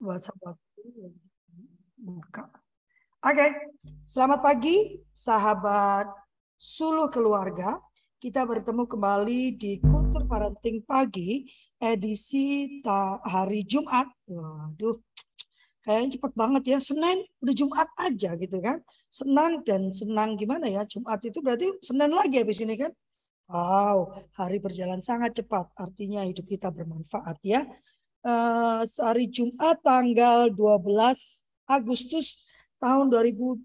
WhatsApp buka. Oke, selamat pagi sahabat suluh keluarga. Kita bertemu kembali di Kultur Parenting Pagi edisi hari Jumat. Waduh, kayaknya cepet banget ya. Senin udah Jumat aja gitu kan. Senang dan senang gimana ya. Jumat itu berarti Senin lagi habis ini kan. Wow, hari berjalan sangat cepat. Artinya hidup kita bermanfaat ya. Uh, hari Jumat tanggal 12 Agustus tahun 2022.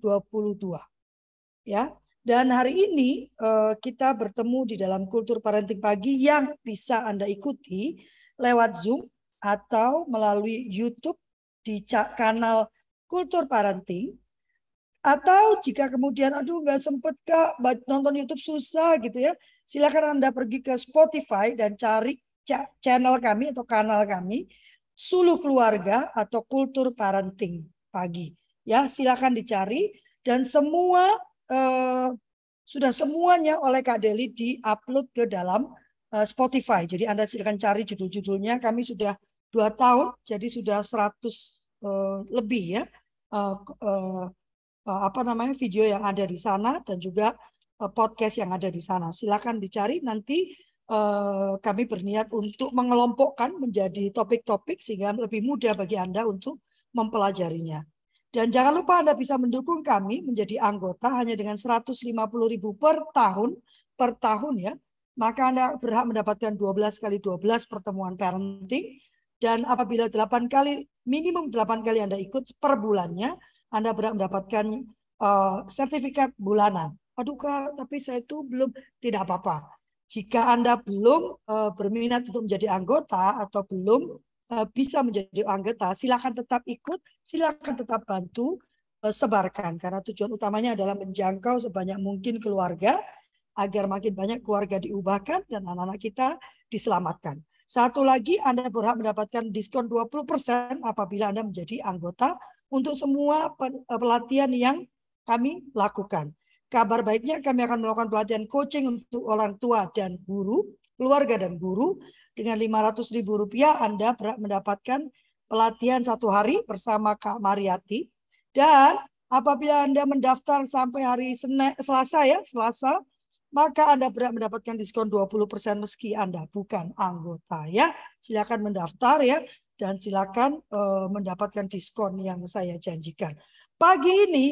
Ya. Dan hari ini uh, kita bertemu di dalam kultur parenting pagi yang bisa Anda ikuti lewat Zoom atau melalui YouTube di kanal Kultur Parenting. Atau jika kemudian aduh nggak sempet kak nonton YouTube susah gitu ya, silakan Anda pergi ke Spotify dan cari channel kami atau kanal kami Suluh Keluarga atau Kultur Parenting Pagi. Ya, silakan dicari dan semua eh, sudah semuanya oleh Kak Deli diupload ke dalam uh, Spotify. Jadi Anda silakan cari judul-judulnya. Kami sudah dua tahun, jadi sudah 100 uh, eh, lebih ya uh, uh, uh, apa namanya video yang ada di sana dan juga uh, podcast yang ada di sana. Silakan dicari nanti uh, kami berniat untuk mengelompokkan menjadi topik-topik sehingga lebih mudah bagi Anda untuk mempelajarinya. Dan jangan lupa Anda bisa mendukung kami menjadi anggota hanya dengan 150 ribu per tahun, per tahun ya. Maka Anda berhak mendapatkan 12 kali 12 pertemuan parenting. Dan apabila 8 kali, minimum 8 kali Anda ikut per bulannya, Anda berhak mendapatkan uh, sertifikat bulanan. Aduh Kak, tapi saya itu belum, tidak apa-apa. Jika Anda belum uh, berminat untuk menjadi anggota atau belum Eh, bisa menjadi anggota, silakan tetap ikut, silakan tetap bantu eh, sebarkan karena tujuan utamanya adalah menjangkau sebanyak mungkin keluarga agar makin banyak keluarga diubahkan dan anak-anak kita diselamatkan. Satu lagi Anda berhak mendapatkan diskon 20% apabila Anda menjadi anggota untuk semua pelatihan yang kami lakukan. Kabar baiknya kami akan melakukan pelatihan coaching untuk orang tua dan guru, keluarga dan guru dengan 500 ribu rupiah Anda mendapatkan pelatihan satu hari bersama Kak Mariati. Dan apabila Anda mendaftar sampai hari Senin, Selasa ya, Selasa, maka Anda berhak mendapatkan diskon 20% meski Anda bukan anggota ya. Silakan mendaftar ya dan silakan uh, mendapatkan diskon yang saya janjikan. Pagi ini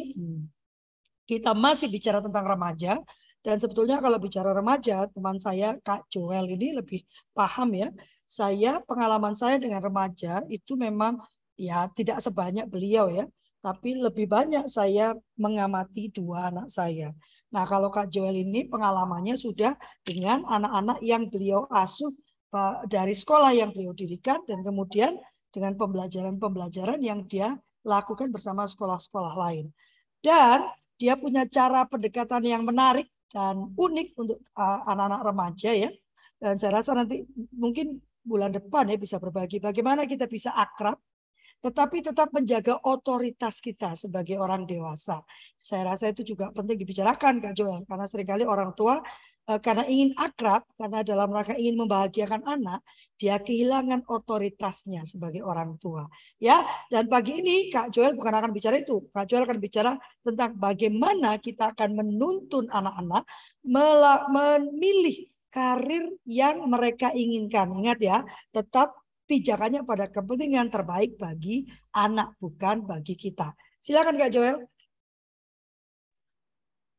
kita masih bicara tentang remaja dan sebetulnya kalau bicara remaja, teman saya Kak Joel ini lebih paham ya. Saya pengalaman saya dengan remaja itu memang ya tidak sebanyak beliau ya, tapi lebih banyak saya mengamati dua anak saya. Nah, kalau Kak Joel ini pengalamannya sudah dengan anak-anak yang beliau asuh dari sekolah yang beliau dirikan dan kemudian dengan pembelajaran-pembelajaran yang dia lakukan bersama sekolah-sekolah lain. Dan dia punya cara pendekatan yang menarik dan unik untuk uh, anak-anak remaja ya. Dan saya rasa nanti mungkin bulan depan ya bisa berbagi bagaimana kita bisa akrab tetapi tetap menjaga otoritas kita sebagai orang dewasa. Saya rasa itu juga penting dibicarakan Kak Joel karena sering kali orang tua karena ingin akrab, karena dalam rangka ingin membahagiakan anak, dia kehilangan otoritasnya sebagai orang tua. Ya, dan pagi ini Kak Joel bukan akan bicara itu. Kak Joel akan bicara tentang bagaimana kita akan menuntun anak-anak memilih karir yang mereka inginkan. Ingat ya, tetap pijakannya pada kepentingan terbaik bagi anak, bukan bagi kita. Silakan Kak Joel.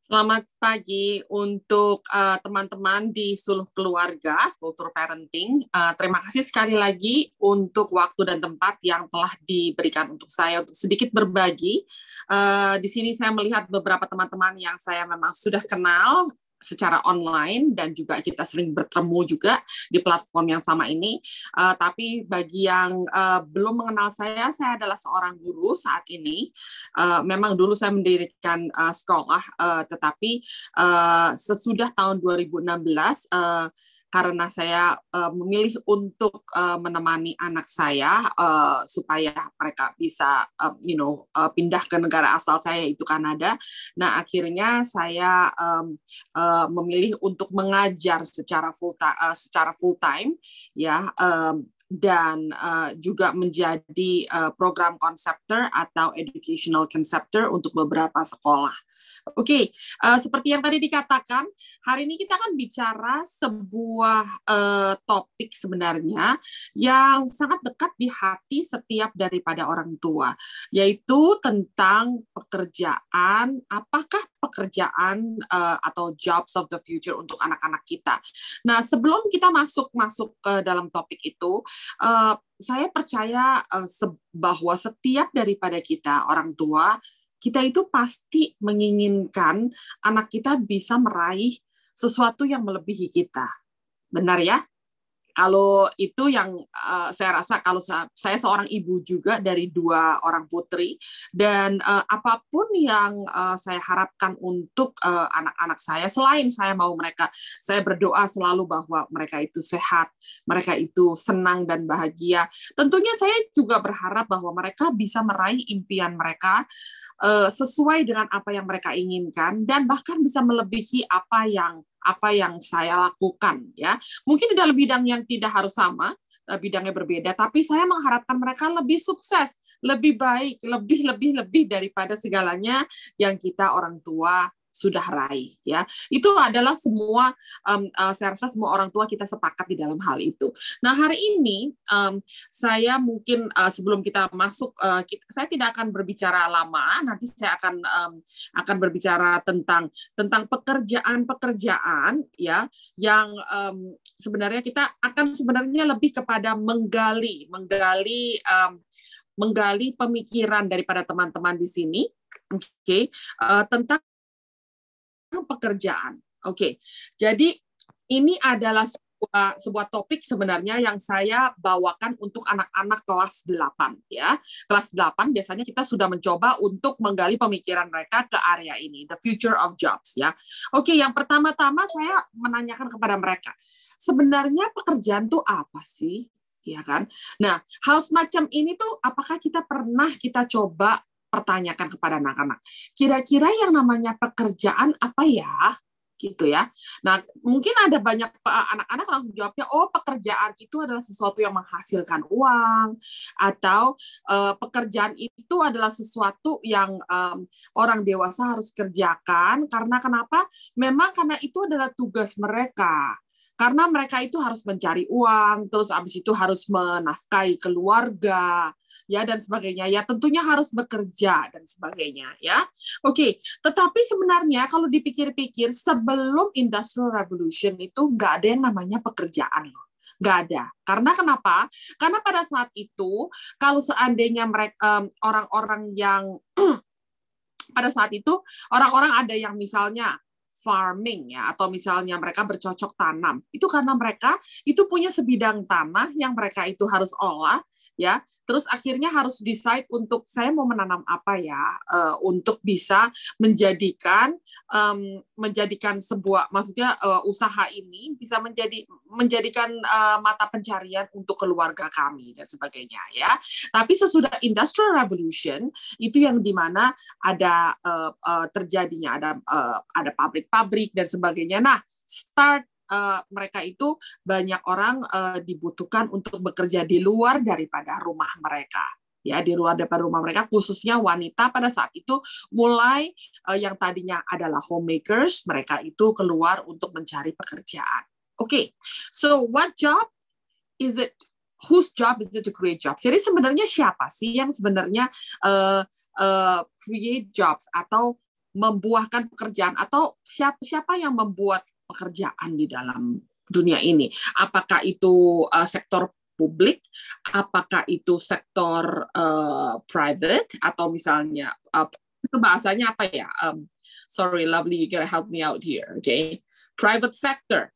Selamat pagi untuk uh, teman-teman di seluruh keluarga Kultur Parenting. Uh, terima kasih sekali lagi untuk waktu dan tempat yang telah diberikan untuk saya untuk sedikit berbagi. Uh, di sini saya melihat beberapa teman-teman yang saya memang sudah kenal secara online dan juga kita sering bertemu juga di platform yang sama ini. Uh, tapi bagi yang uh, belum mengenal saya, saya adalah seorang guru saat ini. Uh, memang dulu saya mendirikan uh, sekolah, uh, tetapi uh, sesudah tahun 2016 uh, karena saya uh, memilih untuk uh, menemani anak saya uh, supaya mereka bisa uh, you know uh, pindah ke negara asal saya itu Kanada. Nah, akhirnya saya um, uh, memilih untuk mengajar secara full uh, secara full time ya um, dan uh, juga menjadi uh, program konseptor atau educational conceptor untuk beberapa sekolah. Oke, okay. uh, seperti yang tadi dikatakan, hari ini kita akan bicara sebuah uh, topik sebenarnya yang sangat dekat di hati setiap daripada orang tua, yaitu tentang pekerjaan. Apakah pekerjaan uh, atau jobs of the future untuk anak-anak kita? Nah, sebelum kita masuk masuk ke dalam topik itu, uh, saya percaya uh, bahwa setiap daripada kita orang tua kita itu pasti menginginkan anak kita bisa meraih sesuatu yang melebihi kita. Benar ya? Kalau itu yang uh, saya rasa kalau saya, saya seorang ibu juga dari dua orang putri dan uh, apa pun yang uh, saya harapkan untuk anak-anak uh, saya selain saya mau mereka saya berdoa selalu bahwa mereka itu sehat, mereka itu senang dan bahagia. Tentunya saya juga berharap bahwa mereka bisa meraih impian mereka uh, sesuai dengan apa yang mereka inginkan dan bahkan bisa melebihi apa yang apa yang saya lakukan ya. Mungkin di dalam bidang yang tidak harus sama, eh, bidangnya berbeda, tapi saya mengharapkan mereka lebih sukses, lebih baik, lebih lebih lebih daripada segalanya yang kita orang tua sudah raih ya. Itu adalah semua um, uh, saya rasa semua orang tua kita sepakat di dalam hal itu. Nah hari ini um, saya mungkin uh, sebelum kita masuk uh, kita, saya tidak akan berbicara lama. Nanti saya akan um, akan berbicara tentang tentang pekerjaan-pekerjaan ya yang um, sebenarnya kita akan sebenarnya lebih kepada menggali menggali um, menggali pemikiran daripada teman-teman di sini. Oke okay, uh, tentang pekerjaan. Oke, okay. jadi ini adalah sebuah, sebuah topik sebenarnya yang saya bawakan untuk anak-anak kelas 8 ya. Kelas 8 biasanya kita sudah mencoba untuk menggali pemikiran mereka ke area ini, the future of jobs ya. Oke, okay, yang pertama-tama saya menanyakan kepada mereka, sebenarnya pekerjaan itu apa sih? Ya kan? Nah, hal semacam ini tuh apakah kita pernah kita coba pertanyakan kepada anak-anak. Kira-kira yang namanya pekerjaan apa ya? gitu ya. Nah, mungkin ada banyak anak-anak langsung jawabnya, oh pekerjaan itu adalah sesuatu yang menghasilkan uang, atau uh, pekerjaan itu adalah sesuatu yang um, orang dewasa harus kerjakan karena kenapa? Memang karena itu adalah tugas mereka karena mereka itu harus mencari uang, terus habis itu harus menafkahi keluarga, ya dan sebagainya. Ya tentunya harus bekerja dan sebagainya, ya. Oke, tetapi sebenarnya kalau dipikir-pikir sebelum Industrial Revolution itu nggak ada yang namanya pekerjaan loh nggak ada. Karena kenapa? Karena pada saat itu kalau seandainya mereka orang-orang yang pada saat itu orang-orang ada yang misalnya farming ya atau misalnya mereka bercocok tanam itu karena mereka itu punya sebidang tanah yang mereka itu harus olah ya. Terus akhirnya harus decide untuk saya mau menanam apa ya? Uh, untuk bisa menjadikan um, menjadikan sebuah maksudnya uh, usaha ini bisa menjadi menjadikan uh, mata pencarian untuk keluarga kami dan sebagainya ya. Tapi sesudah industrial revolution itu yang di mana ada uh, uh, terjadinya ada uh, ada pabrik-pabrik dan sebagainya nah start uh, mereka itu banyak orang uh, dibutuhkan untuk bekerja di luar daripada rumah mereka ya di luar daripada rumah mereka khususnya wanita pada saat itu mulai uh, yang tadinya adalah homemakers mereka itu keluar untuk mencari pekerjaan. Oke, okay. so what job is it whose job is it to create jobs? Jadi sebenarnya siapa sih yang sebenarnya uh, uh, create jobs atau membuahkan pekerjaan atau siapa siapa yang membuat pekerjaan di dalam dunia ini. Apakah itu uh, sektor publik, apakah itu sektor uh, private atau misalnya uh, itu bahasanya apa ya? Um, sorry, lovely, you gotta help me out here, okay? Private sector,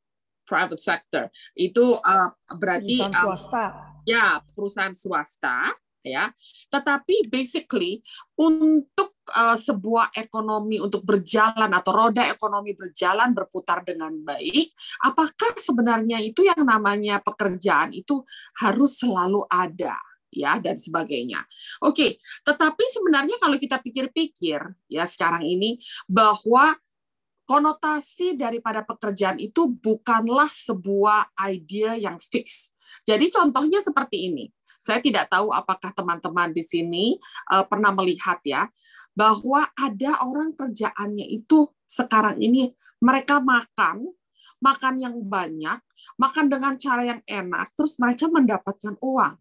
private sector itu uh, berarti perusahaan swasta. Um, ya perusahaan swasta ya. Tetapi basically untuk uh, sebuah ekonomi untuk berjalan atau roda ekonomi berjalan berputar dengan baik, apakah sebenarnya itu yang namanya pekerjaan itu harus selalu ada? ya dan sebagainya. Oke, tetapi sebenarnya kalau kita pikir-pikir ya sekarang ini bahwa konotasi daripada pekerjaan itu bukanlah sebuah ide yang fix. Jadi contohnya seperti ini. Saya tidak tahu apakah teman-teman di sini uh, pernah melihat ya bahwa ada orang kerjaannya itu sekarang ini mereka makan makan yang banyak, makan dengan cara yang enak, terus mereka mendapatkan uang.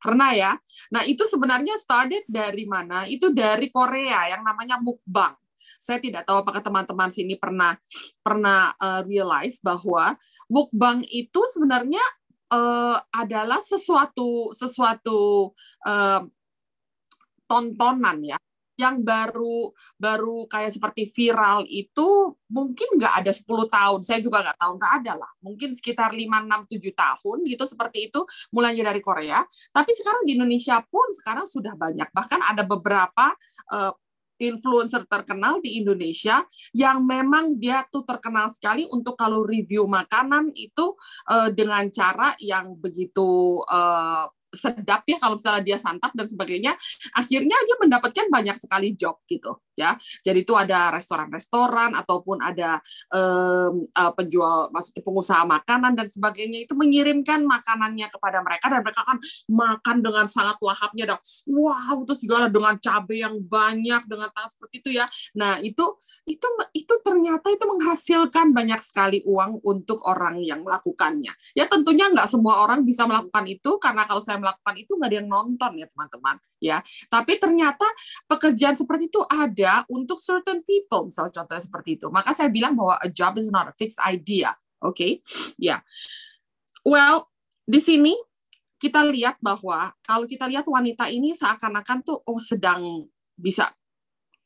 Pernah ya? Nah, itu sebenarnya started dari mana? Itu dari Korea yang namanya mukbang. Saya tidak tahu apakah teman-teman sini pernah pernah uh, realize bahwa mukbang itu sebenarnya uh, adalah sesuatu sesuatu uh, tontonan ya yang baru baru kayak seperti viral itu mungkin nggak ada 10 tahun. Saya juga nggak tahu, nggak ada lah. Mungkin sekitar 5, 6, 7 tahun gitu seperti itu mulainya dari Korea. Tapi sekarang di Indonesia pun sekarang sudah banyak. Bahkan ada beberapa uh, influencer terkenal di Indonesia yang memang dia tuh terkenal sekali untuk kalau review makanan itu uh, dengan cara yang begitu uh, sedap ya kalau misalnya dia santap dan sebagainya akhirnya dia mendapatkan banyak sekali job gitu ya. Jadi itu ada restoran-restoran ataupun ada um, uh, penjual maksudnya pengusaha makanan dan sebagainya itu mengirimkan makanannya kepada mereka dan mereka kan makan dengan sangat lahapnya dong wow itu segala dengan cabai yang banyak dengan tangan seperti itu ya. Nah itu itu itu ternyata itu menghasilkan banyak sekali uang untuk orang yang melakukannya. Ya tentunya nggak semua orang bisa melakukan itu karena kalau saya melakukan itu nggak ada yang nonton ya teman-teman ya tapi ternyata pekerjaan seperti itu ada untuk certain people misal contohnya seperti itu maka saya bilang bahwa a job is not a fixed idea oke okay? ya yeah. well di sini kita lihat bahwa kalau kita lihat wanita ini seakan-akan tuh oh sedang bisa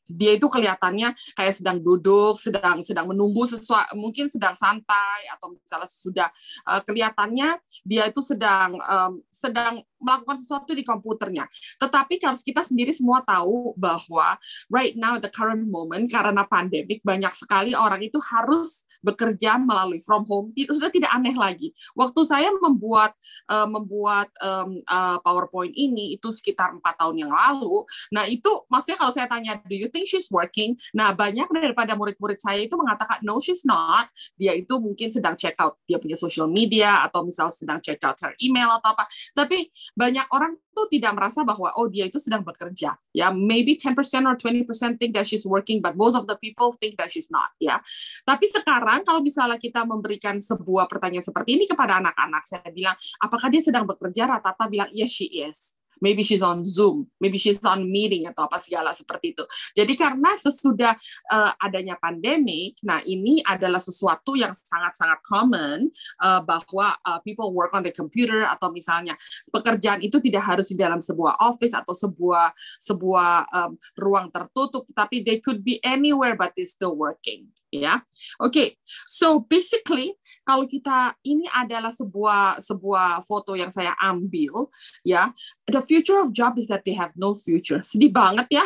dia itu kelihatannya kayak sedang duduk, sedang sedang menunggu sesuatu, mungkin sedang santai atau misalnya sudah uh, kelihatannya dia itu sedang um, sedang melakukan sesuatu di komputernya. Tetapi kalau kita sendiri semua tahu bahwa right now the current moment karena pandemik banyak sekali orang itu harus bekerja melalui from home itu sudah tidak aneh lagi. Waktu saya membuat uh, membuat um, uh, PowerPoint ini itu sekitar empat tahun yang lalu. Nah itu maksudnya kalau saya tanya do you think she's working? Nah banyak daripada murid-murid saya itu mengatakan no she's not. Dia itu mungkin sedang check out dia punya social media atau misal sedang check out her email atau apa. Tapi banyak orang tuh tidak merasa bahwa oh dia itu sedang bekerja. Ya maybe 10% or 20% think that she's working but most of the people think that she's not ya. Tapi sekarang kalau misalnya kita memberikan sebuah pertanyaan seperti ini kepada anak-anak saya bilang apakah dia sedang bekerja? Rata-rata bilang yes she is maybe she's on Zoom, maybe she's on meeting atau apa segala seperti itu. Jadi karena sesudah uh, adanya pandemik, nah ini adalah sesuatu yang sangat-sangat common uh, bahwa uh, people work on the computer atau misalnya pekerjaan itu tidak harus di dalam sebuah office atau sebuah sebuah um, ruang tertutup, tapi they could be anywhere but they still working ya. Oke, okay. so basically kalau kita ini adalah sebuah sebuah foto yang saya ambil ya. The future of job is that they have no future. Sedih banget ya.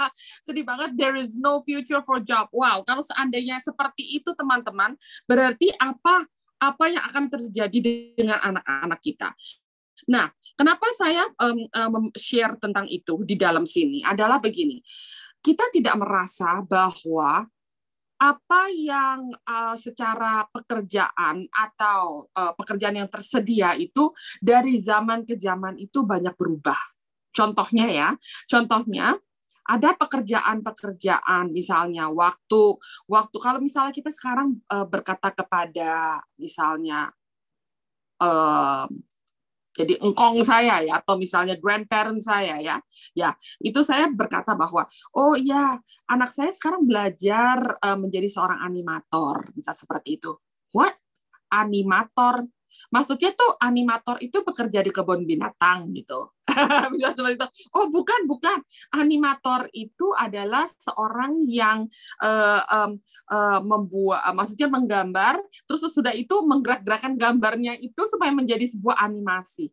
Sedih banget there is no future for job. Wow, kalau seandainya seperti itu teman-teman, berarti apa apa yang akan terjadi dengan anak-anak kita? Nah, kenapa saya um, um, share tentang itu di dalam sini adalah begini. Kita tidak merasa bahwa apa yang uh, secara pekerjaan atau uh, pekerjaan yang tersedia itu dari zaman ke zaman itu banyak berubah. Contohnya ya, contohnya ada pekerjaan-pekerjaan misalnya waktu waktu kalau misalnya kita sekarang uh, berkata kepada misalnya uh, jadi engkong saya ya atau misalnya grandparent saya ya. Ya itu saya berkata bahwa oh iya anak saya sekarang belajar uh, menjadi seorang animator. Bisa seperti itu. What? Animator maksudnya tuh animator itu bekerja di kebun binatang gitu. Bisa seperti oh bukan bukan. Animator itu adalah seorang yang uh, um, uh, membuat maksudnya menggambar terus sudah itu menggerak-gerakkan gambarnya itu supaya menjadi sebuah animasi.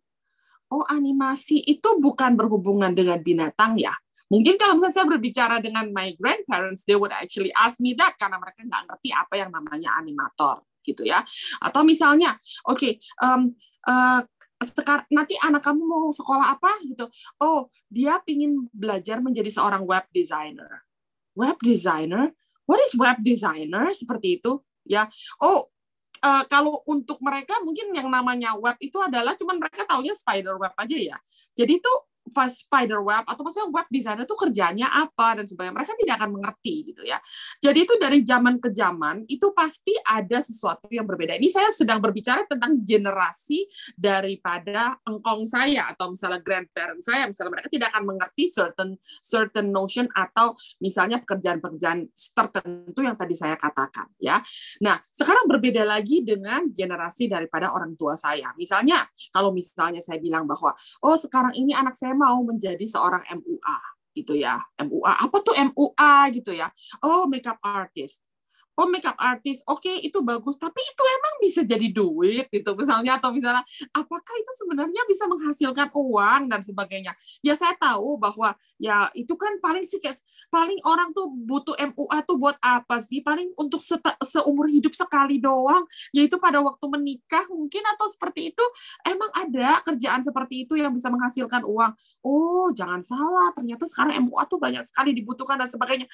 Oh animasi itu bukan berhubungan dengan binatang ya? Mungkin kalau misalnya saya berbicara dengan my grandparents, they would actually ask me that karena mereka nggak ngerti apa yang namanya animator gitu ya. Atau misalnya, oke, okay, um, uh, sekarang nanti anak kamu mau sekolah apa gitu? Oh, dia ingin belajar menjadi seorang web designer. Web designer? what is web designer seperti itu ya oh uh, kalau untuk mereka mungkin yang namanya web itu adalah cuman mereka taunya spider web aja ya jadi itu spider web atau maksudnya web designer itu kerjanya apa dan sebagainya. Mereka tidak akan mengerti gitu ya. Jadi itu dari zaman ke zaman itu pasti ada sesuatu yang berbeda. Ini saya sedang berbicara tentang generasi daripada engkong saya atau misalnya grandparent saya. Misalnya mereka tidak akan mengerti certain certain notion atau misalnya pekerjaan-pekerjaan tertentu yang tadi saya katakan ya. Nah sekarang berbeda lagi dengan generasi daripada orang tua saya. Misalnya kalau misalnya saya bilang bahwa oh sekarang ini anak saya mau menjadi seorang MUA gitu ya. MUA apa tuh MUA gitu ya? Oh, makeup artist oh makeup artist, oke okay, itu bagus, tapi itu emang bisa jadi duit gitu misalnya atau misalnya apakah itu sebenarnya bisa menghasilkan uang dan sebagainya. Ya saya tahu bahwa ya itu kan paling sih paling orang tuh butuh MUA tuh buat apa sih? Paling untuk se seumur hidup sekali doang, yaitu pada waktu menikah mungkin atau seperti itu emang ada kerjaan seperti itu yang bisa menghasilkan uang. Oh, jangan salah, ternyata sekarang MUA tuh banyak sekali dibutuhkan dan sebagainya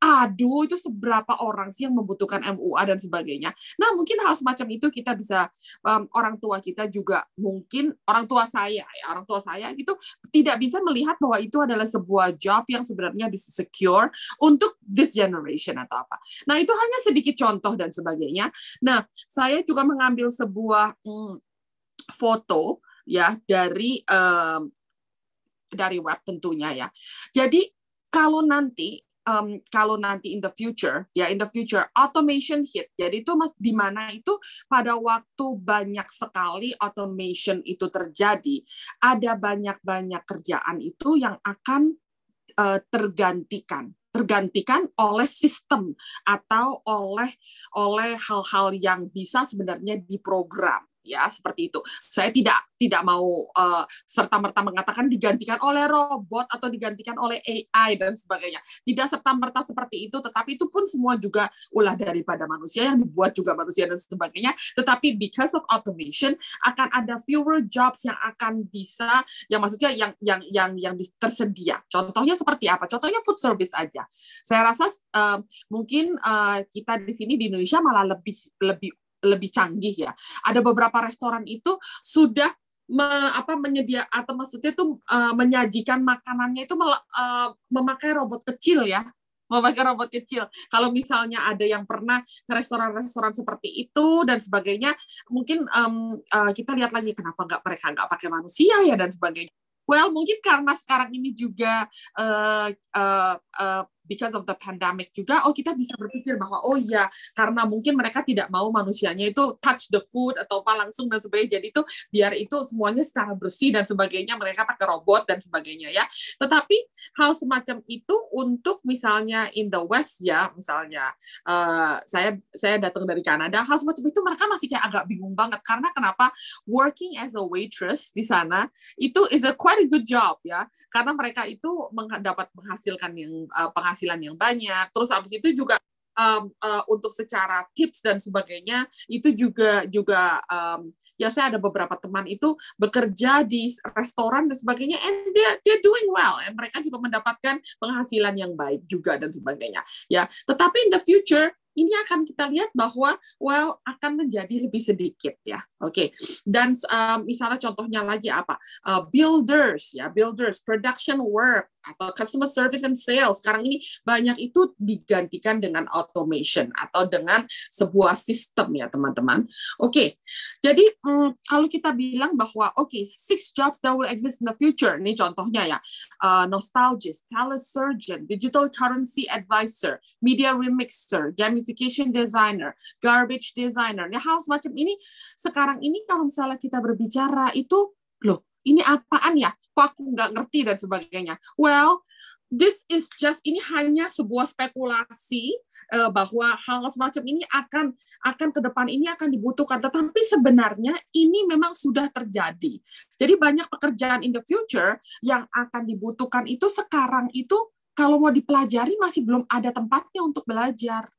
aduh itu seberapa orang sih yang membutuhkan MUA dan sebagainya. Nah mungkin hal semacam itu kita bisa um, orang tua kita juga mungkin orang tua saya ya orang tua saya gitu tidak bisa melihat bahwa itu adalah sebuah job yang sebenarnya bisa secure untuk this generation atau apa. Nah itu hanya sedikit contoh dan sebagainya. Nah saya juga mengambil sebuah mm, foto ya dari um, dari web tentunya ya. Jadi kalau nanti um, kalau nanti in the future ya in the future automation hit. Jadi itu mas di mana itu pada waktu banyak sekali automation itu terjadi ada banyak-banyak kerjaan itu yang akan uh, tergantikan. Tergantikan oleh sistem atau oleh oleh hal-hal yang bisa sebenarnya diprogram ya seperti itu. Saya tidak tidak mau uh, serta merta mengatakan digantikan oleh robot atau digantikan oleh AI dan sebagainya. Tidak serta merta seperti itu, tetapi itu pun semua juga ulah daripada manusia yang dibuat juga manusia dan sebagainya. Tetapi because of automation akan ada fewer jobs yang akan bisa, yang maksudnya yang yang yang yang tersedia. Contohnya seperti apa? Contohnya food service aja. Saya rasa uh, mungkin uh, kita di sini di Indonesia malah lebih lebih lebih canggih ya. Ada beberapa restoran itu sudah me, apa menyedia atau maksudnya itu uh, menyajikan makanannya itu uh, memakai robot kecil ya memakai robot kecil. Kalau misalnya ada yang pernah ke restoran-restoran seperti itu dan sebagainya, mungkin um, uh, kita lihat lagi kenapa nggak mereka nggak pakai manusia ya dan sebagainya. Well, mungkin karena sekarang ini juga uh, uh, uh, because of the pandemic juga, oh kita bisa berpikir bahwa oh iya karena mungkin mereka tidak mau manusianya itu touch the food atau apa langsung dan sebagainya. Jadi itu biar itu semuanya secara bersih dan sebagainya mereka pakai robot dan sebagainya ya. Tetapi hal semacam itu untuk misalnya in the West ya, misalnya uh, saya saya datang dari Kanada, hal semacam itu mereka masih kayak agak bingung banget karena kenapa working as a waitress di sana itu is a quite a good job ya, karena mereka itu mendapat menghasilkan yang uh, penghasilan penghasilan yang banyak. Terus habis itu juga um, uh, untuk secara tips dan sebagainya itu juga juga um, ya saya ada beberapa teman itu bekerja di restoran dan sebagainya and they they doing well. And mereka juga mendapatkan penghasilan yang baik juga dan sebagainya. Ya tetapi in the future ini akan kita lihat bahwa well akan menjadi lebih sedikit ya. Oke. Okay. dan um, misalnya contohnya lagi apa? Uh, builders ya builders production work atau customer service and sales sekarang ini banyak itu digantikan dengan automation atau dengan sebuah sistem ya teman-teman oke okay. jadi um, kalau kita bilang bahwa oke okay, six jobs that will exist in the future ini contohnya ya uh, nostalgist telesurgeon digital currency advisor media remixer gamification designer, garbage designer. Nah, hal semacam ini sekarang ini kalau misalnya kita berbicara itu, loh, ini apaan ya? Kok aku nggak ngerti dan sebagainya. Well, this is just ini hanya sebuah spekulasi uh, bahwa hal semacam ini akan akan ke depan ini akan dibutuhkan tetapi sebenarnya ini memang sudah terjadi. Jadi banyak pekerjaan in the future yang akan dibutuhkan itu sekarang itu kalau mau dipelajari masih belum ada tempatnya untuk belajar.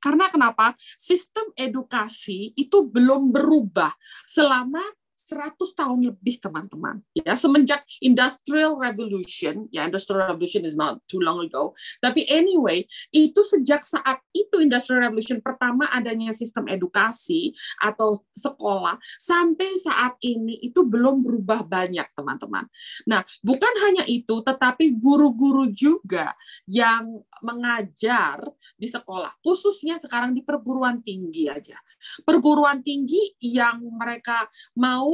Karena kenapa? Sistem edukasi itu belum berubah selama 100 tahun lebih teman-teman. Ya semenjak industrial revolution ya industrial revolution is not too long ago. Tapi anyway itu sejak saat itu industrial revolution pertama adanya sistem edukasi atau sekolah sampai saat ini itu belum berubah banyak teman-teman. Nah bukan hanya itu tetapi guru-guru juga yang mengajar di sekolah khususnya sekarang di perguruan tinggi aja. Perguruan tinggi yang mereka mau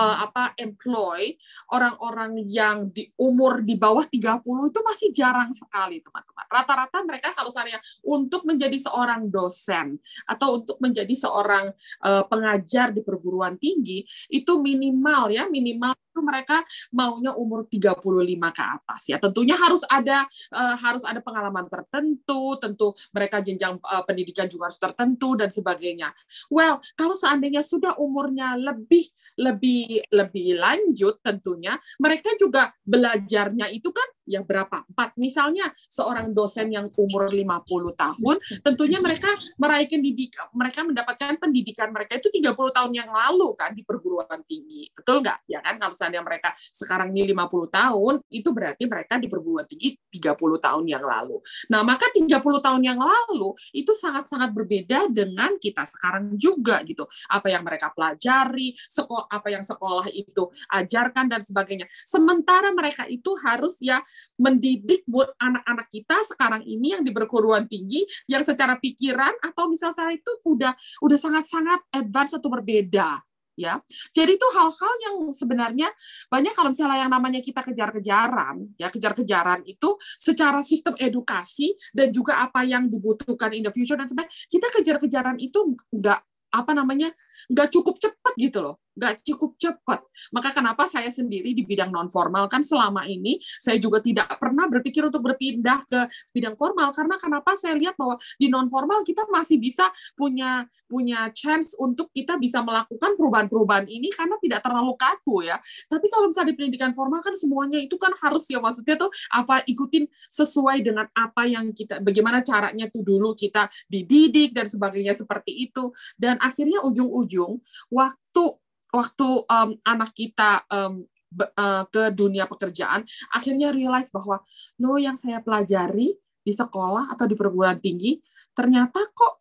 uh, apa employ orang-orang yang di umur di bawah 30 itu masih jarang sekali teman-teman. Rata-rata mereka kalau saya untuk menjadi seorang dosen atau untuk menjadi seorang uh, pengajar di perguruan tinggi itu minimal ya minimal itu mereka maunya umur 35 ke atas ya. Tentunya harus ada uh, harus ada pengalaman tertentu, tentu mereka jenjang uh, pendidikan juga harus tertentu dan sebagainya. Well, kalau seandainya sudah umurnya lebih lebih lebih lanjut tentunya mereka juga belajarnya itu kan ya berapa? Empat. Misalnya seorang dosen yang umur 50 tahun, tentunya mereka meraih pendidikan, mereka mendapatkan pendidikan mereka itu 30 tahun yang lalu kan di perguruan tinggi. Betul nggak? Ya kan kalau seandainya mereka sekarang ini 50 tahun, itu berarti mereka di perguruan tinggi 30 tahun yang lalu. Nah, maka 30 tahun yang lalu itu sangat-sangat berbeda dengan kita sekarang juga gitu. Apa yang mereka pelajari, sekolah apa yang sekolah itu ajarkan dan sebagainya. Sementara mereka itu harus ya mendidik buat anak-anak kita sekarang ini yang di perguruan tinggi yang secara pikiran atau misal saya itu udah udah sangat-sangat advance atau berbeda ya. Jadi itu hal-hal yang sebenarnya banyak kalau misalnya yang namanya kita kejar-kejaran, ya kejar-kejaran itu secara sistem edukasi dan juga apa yang dibutuhkan in the future dan sebagainya, kita kejar-kejaran itu enggak apa namanya nggak cukup cepat gitu loh nggak cukup cepat. Maka kenapa saya sendiri di bidang non formal kan selama ini saya juga tidak pernah berpikir untuk berpindah ke bidang formal. Karena kenapa saya lihat bahwa di non formal kita masih bisa punya punya chance untuk kita bisa melakukan perubahan-perubahan ini karena tidak terlalu kaku ya. Tapi kalau misalnya di pendidikan formal kan semuanya itu kan harus ya maksudnya tuh apa ikutin sesuai dengan apa yang kita bagaimana caranya tuh dulu kita dididik dan sebagainya seperti itu. Dan akhirnya ujung ujung waktu waktu um, anak kita um, uh, ke dunia pekerjaan akhirnya realize bahwa lo yang saya pelajari di sekolah atau di perguruan tinggi ternyata kok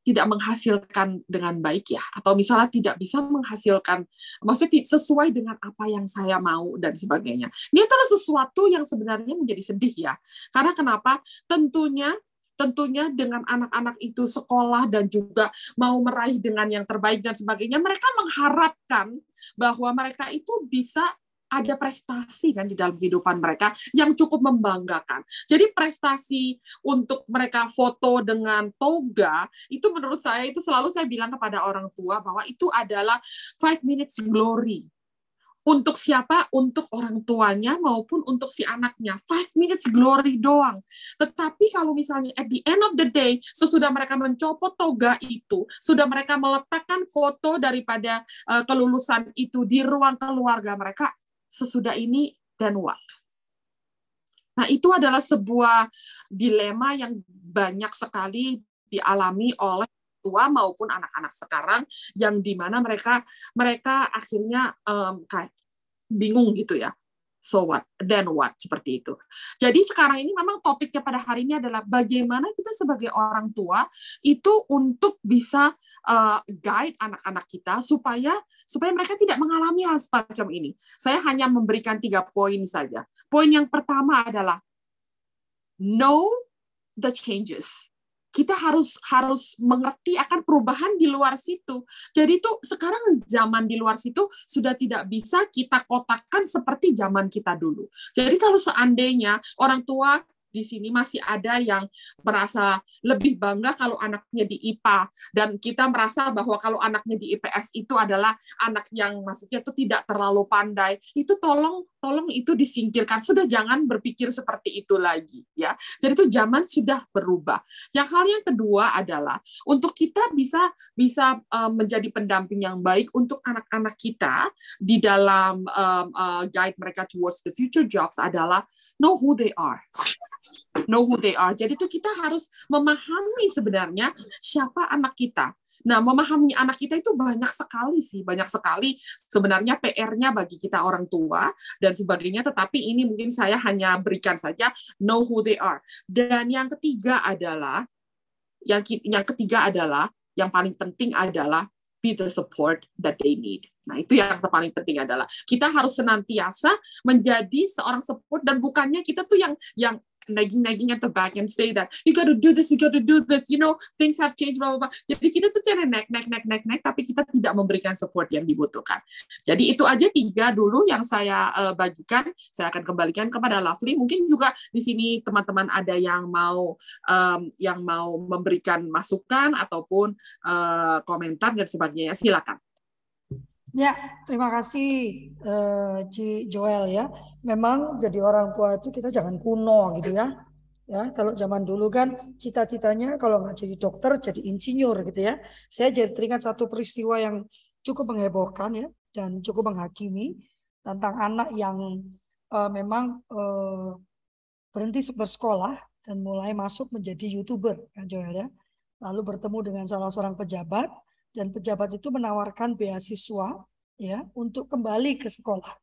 tidak menghasilkan dengan baik ya atau misalnya tidak bisa menghasilkan maksudnya sesuai dengan apa yang saya mau dan sebagainya. Ini adalah sesuatu yang sebenarnya menjadi sedih ya. Karena kenapa? Tentunya tentunya dengan anak-anak itu sekolah dan juga mau meraih dengan yang terbaik dan sebagainya, mereka mengharapkan bahwa mereka itu bisa ada prestasi kan di dalam kehidupan mereka yang cukup membanggakan. Jadi prestasi untuk mereka foto dengan toga itu menurut saya itu selalu saya bilang kepada orang tua bahwa itu adalah five minutes glory untuk siapa? Untuk orang tuanya maupun untuk si anaknya. Five minutes glory doang. Tetapi kalau misalnya at the end of the day, sesudah mereka mencopot toga itu, sudah mereka meletakkan foto daripada uh, kelulusan itu di ruang keluarga mereka, sesudah ini, then what? Nah, itu adalah sebuah dilema yang banyak sekali dialami oleh tua maupun anak-anak sekarang yang di mana mereka mereka akhirnya um, kayak bingung gitu ya. So what? Then what? Seperti itu. Jadi sekarang ini memang topiknya pada hari ini adalah bagaimana kita sebagai orang tua itu untuk bisa uh, guide anak-anak kita supaya supaya mereka tidak mengalami hal semacam ini. Saya hanya memberikan tiga poin saja. Poin yang pertama adalah know the changes kita harus harus mengerti akan perubahan di luar situ. Jadi itu sekarang zaman di luar situ sudah tidak bisa kita kotakkan seperti zaman kita dulu. Jadi kalau seandainya orang tua di sini masih ada yang merasa lebih bangga kalau anaknya di IPA dan kita merasa bahwa kalau anaknya di IPS itu adalah anak yang maksudnya itu tidak terlalu pandai. Itu tolong tolong itu disingkirkan. Sudah jangan berpikir seperti itu lagi ya. Jadi itu zaman sudah berubah. Yang hal yang kedua adalah untuk kita bisa bisa um, menjadi pendamping yang baik untuk anak-anak kita di dalam um, uh, guide mereka towards the future jobs adalah know who they are know who they are. Jadi itu kita harus memahami sebenarnya siapa anak kita. Nah, memahami anak kita itu banyak sekali sih, banyak sekali sebenarnya PR-nya bagi kita orang tua dan sebagainya, tetapi ini mungkin saya hanya berikan saja know who they are. Dan yang ketiga adalah yang yang ketiga adalah yang paling penting adalah be the support that they need. Nah, itu yang paling penting adalah kita harus senantiasa menjadi seorang support dan bukannya kita tuh yang yang nagging nagging at the back and say that you got to do this, you got to do this, you know things have changed, blah blah blah. Jadi kita tuh cara naik naik naik naik naik, tapi kita tidak memberikan support yang dibutuhkan. Jadi itu aja tiga dulu yang saya uh, bagikan. Saya akan kembalikan kepada Lovely. Mungkin juga di sini teman-teman ada yang mau um, yang mau memberikan masukan ataupun uh, komentar dan sebagainya. Silakan. Ya, terima kasih uh, Ci Joel ya. Memang jadi orang tua itu kita jangan kuno gitu ya. Ya, kalau zaman dulu kan cita-citanya kalau nggak jadi dokter jadi insinyur gitu ya. Saya jadi teringat satu peristiwa yang cukup menghebohkan ya dan cukup menghakimi tentang anak yang uh, memang uh, berhenti bersekolah dan mulai masuk menjadi youtuber kan Joel ya. Lalu bertemu dengan salah seorang pejabat dan pejabat itu menawarkan beasiswa ya untuk kembali ke sekolah.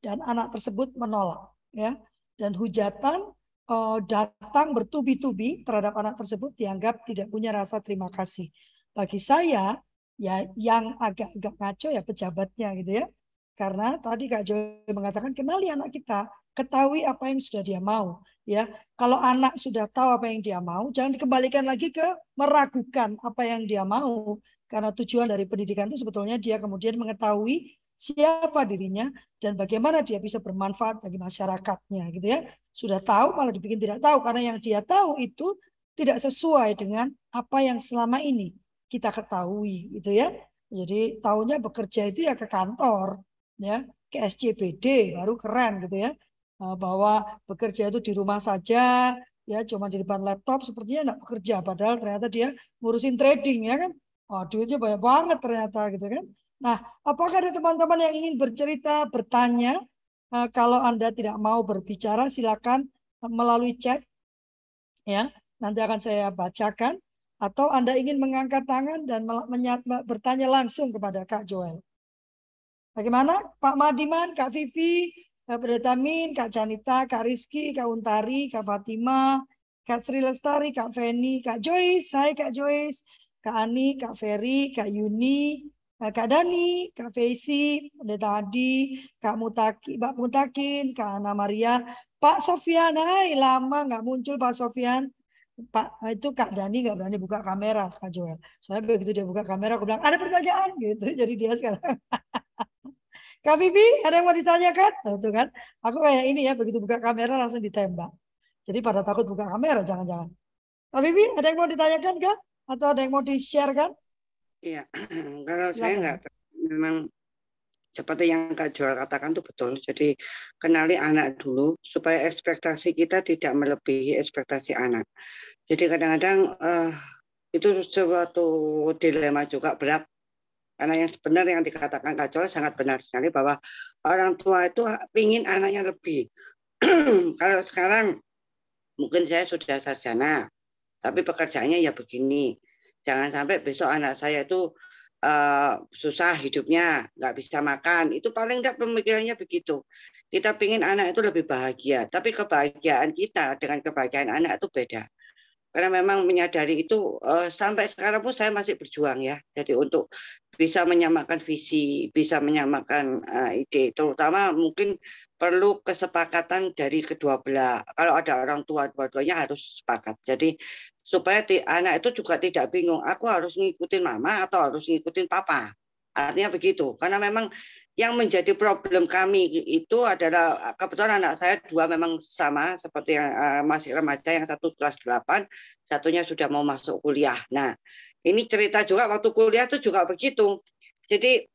Dan anak tersebut menolak ya. Dan hujatan uh, datang bertubi-tubi terhadap anak tersebut dianggap tidak punya rasa terima kasih. Bagi saya ya yang agak-agak ngaco ya pejabatnya gitu ya. Karena tadi Kak Joy mengatakan kenali anak kita ketahui apa yang sudah dia mau ya. Kalau anak sudah tahu apa yang dia mau jangan dikembalikan lagi ke meragukan apa yang dia mau karena tujuan dari pendidikan itu sebetulnya dia kemudian mengetahui siapa dirinya dan bagaimana dia bisa bermanfaat bagi masyarakatnya gitu ya. Sudah tahu malah dibikin tidak tahu karena yang dia tahu itu tidak sesuai dengan apa yang selama ini kita ketahui gitu ya. Jadi tahunya bekerja itu ya ke kantor ya, ke SCBD baru keren gitu ya. Eh, bahwa bekerja itu di rumah saja ya cuma di depan laptop sepertinya tidak bekerja padahal ternyata dia ngurusin trading ya kan Oh, duitnya banyak banget ternyata gitu kan. Nah, apakah ada teman-teman yang ingin bercerita, bertanya? Uh, kalau Anda tidak mau berbicara, silakan melalui chat. Ya, nanti akan saya bacakan. Atau Anda ingin mengangkat tangan dan bertanya langsung kepada Kak Joel. Bagaimana? Pak Madiman, Kak Vivi, Kak Berdetamin, Kak Janita, Kak Rizky, Kak Untari, Kak Fatima, Kak Sri Lestari, Kak Feni, Kak Joyce. Hai Kak Joyce. Kak Ani, Kak Ferry, Kak Yuni, eh, Kak Dani, Kak Feisi, Pendeta Adi, Kak Mutaki, Mbak Mutakin, Kak Ana Maria, Pak Sofian, hai lama nggak muncul Pak Sofian. Pak itu Kak Dani nggak berani buka kamera Kak Joel. Soalnya begitu dia buka kamera aku bilang ada pertanyaan gitu. Jadi dia sekarang. Kak Vivi ada yang mau ditanyakan? Nah, itu kan. Aku kayak ini ya begitu buka kamera langsung ditembak. Jadi pada takut buka kamera jangan-jangan. Kak Vivi ada yang mau ditanyakan Kak? Atau ada yang mau di-share kan? Iya, kalau saya nggak memang seperti yang Kak Joel katakan itu betul. Jadi kenali anak dulu supaya ekspektasi kita tidak melebihi ekspektasi anak. Jadi kadang-kadang uh, itu suatu dilema juga berat karena yang sebenarnya yang dikatakan Kak Joel sangat benar sekali bahwa orang tua itu ingin anaknya lebih. Kalau sekarang mungkin saya sudah sarjana, tapi pekerjaannya ya begini. Jangan sampai besok anak saya itu uh, susah hidupnya, nggak bisa makan. Itu paling tidak pemikirannya begitu. Kita ingin anak itu lebih bahagia, tapi kebahagiaan kita dengan kebahagiaan anak itu beda karena memang menyadari itu uh, sampai sekarang pun saya masih berjuang ya. Jadi untuk bisa menyamakan visi, bisa menyamakan uh, ide, terutama mungkin perlu kesepakatan dari kedua belah. Kalau ada orang tua dua-duanya harus sepakat. Jadi supaya anak itu juga tidak bingung, aku harus ngikutin mama atau harus ngikutin papa. Artinya begitu, karena memang yang menjadi problem kami itu adalah kebetulan anak saya dua memang sama seperti yang uh, masih remaja yang satu kelas 8 satunya sudah mau masuk kuliah. Nah ini cerita juga waktu kuliah itu juga begitu. Jadi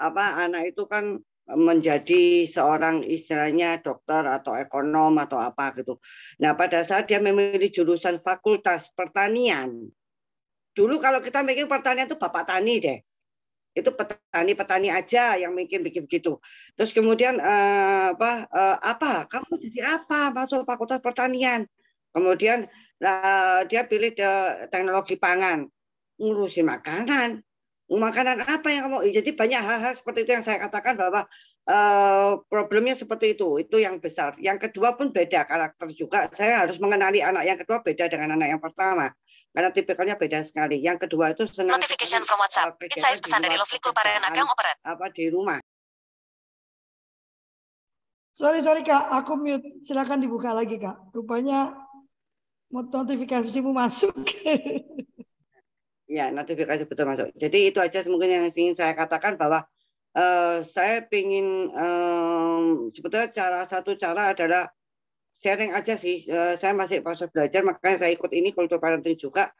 apa anak itu kan menjadi seorang istilahnya dokter atau ekonom atau apa gitu. Nah pada saat dia memilih jurusan fakultas pertanian Dulu kalau kita mikir pertanian itu bapak tani deh. Itu petani-petani aja yang mikir bikin begitu. Terus kemudian uh, apa uh, apa? Kamu jadi apa masuk fakultas pertanian? Kemudian uh, dia pilih teknologi pangan, ngurusi makanan. Makanan apa yang kamu? Jadi banyak hal-hal seperti itu yang saya katakan bahwa uh, problemnya seperti itu. Itu yang besar. Yang kedua pun beda karakter juga. Saya harus mengenali anak yang kedua beda dengan anak yang pertama karena tipikalnya beda sekali. Yang kedua itu senang notification from WhatsApp. Insight pesan dari Lovely Kulparen Operat. Apa di rumah. Sorry, sorry Kak, aku mute. Silakan dibuka lagi Kak. Rupanya notifikasimu masuk. ya, notifikasi betul masuk. Jadi itu aja mungkin yang ingin saya katakan bahwa uh, saya ingin um, sebetulnya cara satu cara adalah sharing aja sih. Uh, saya masih proses belajar, makanya saya ikut ini kultur parenting juga.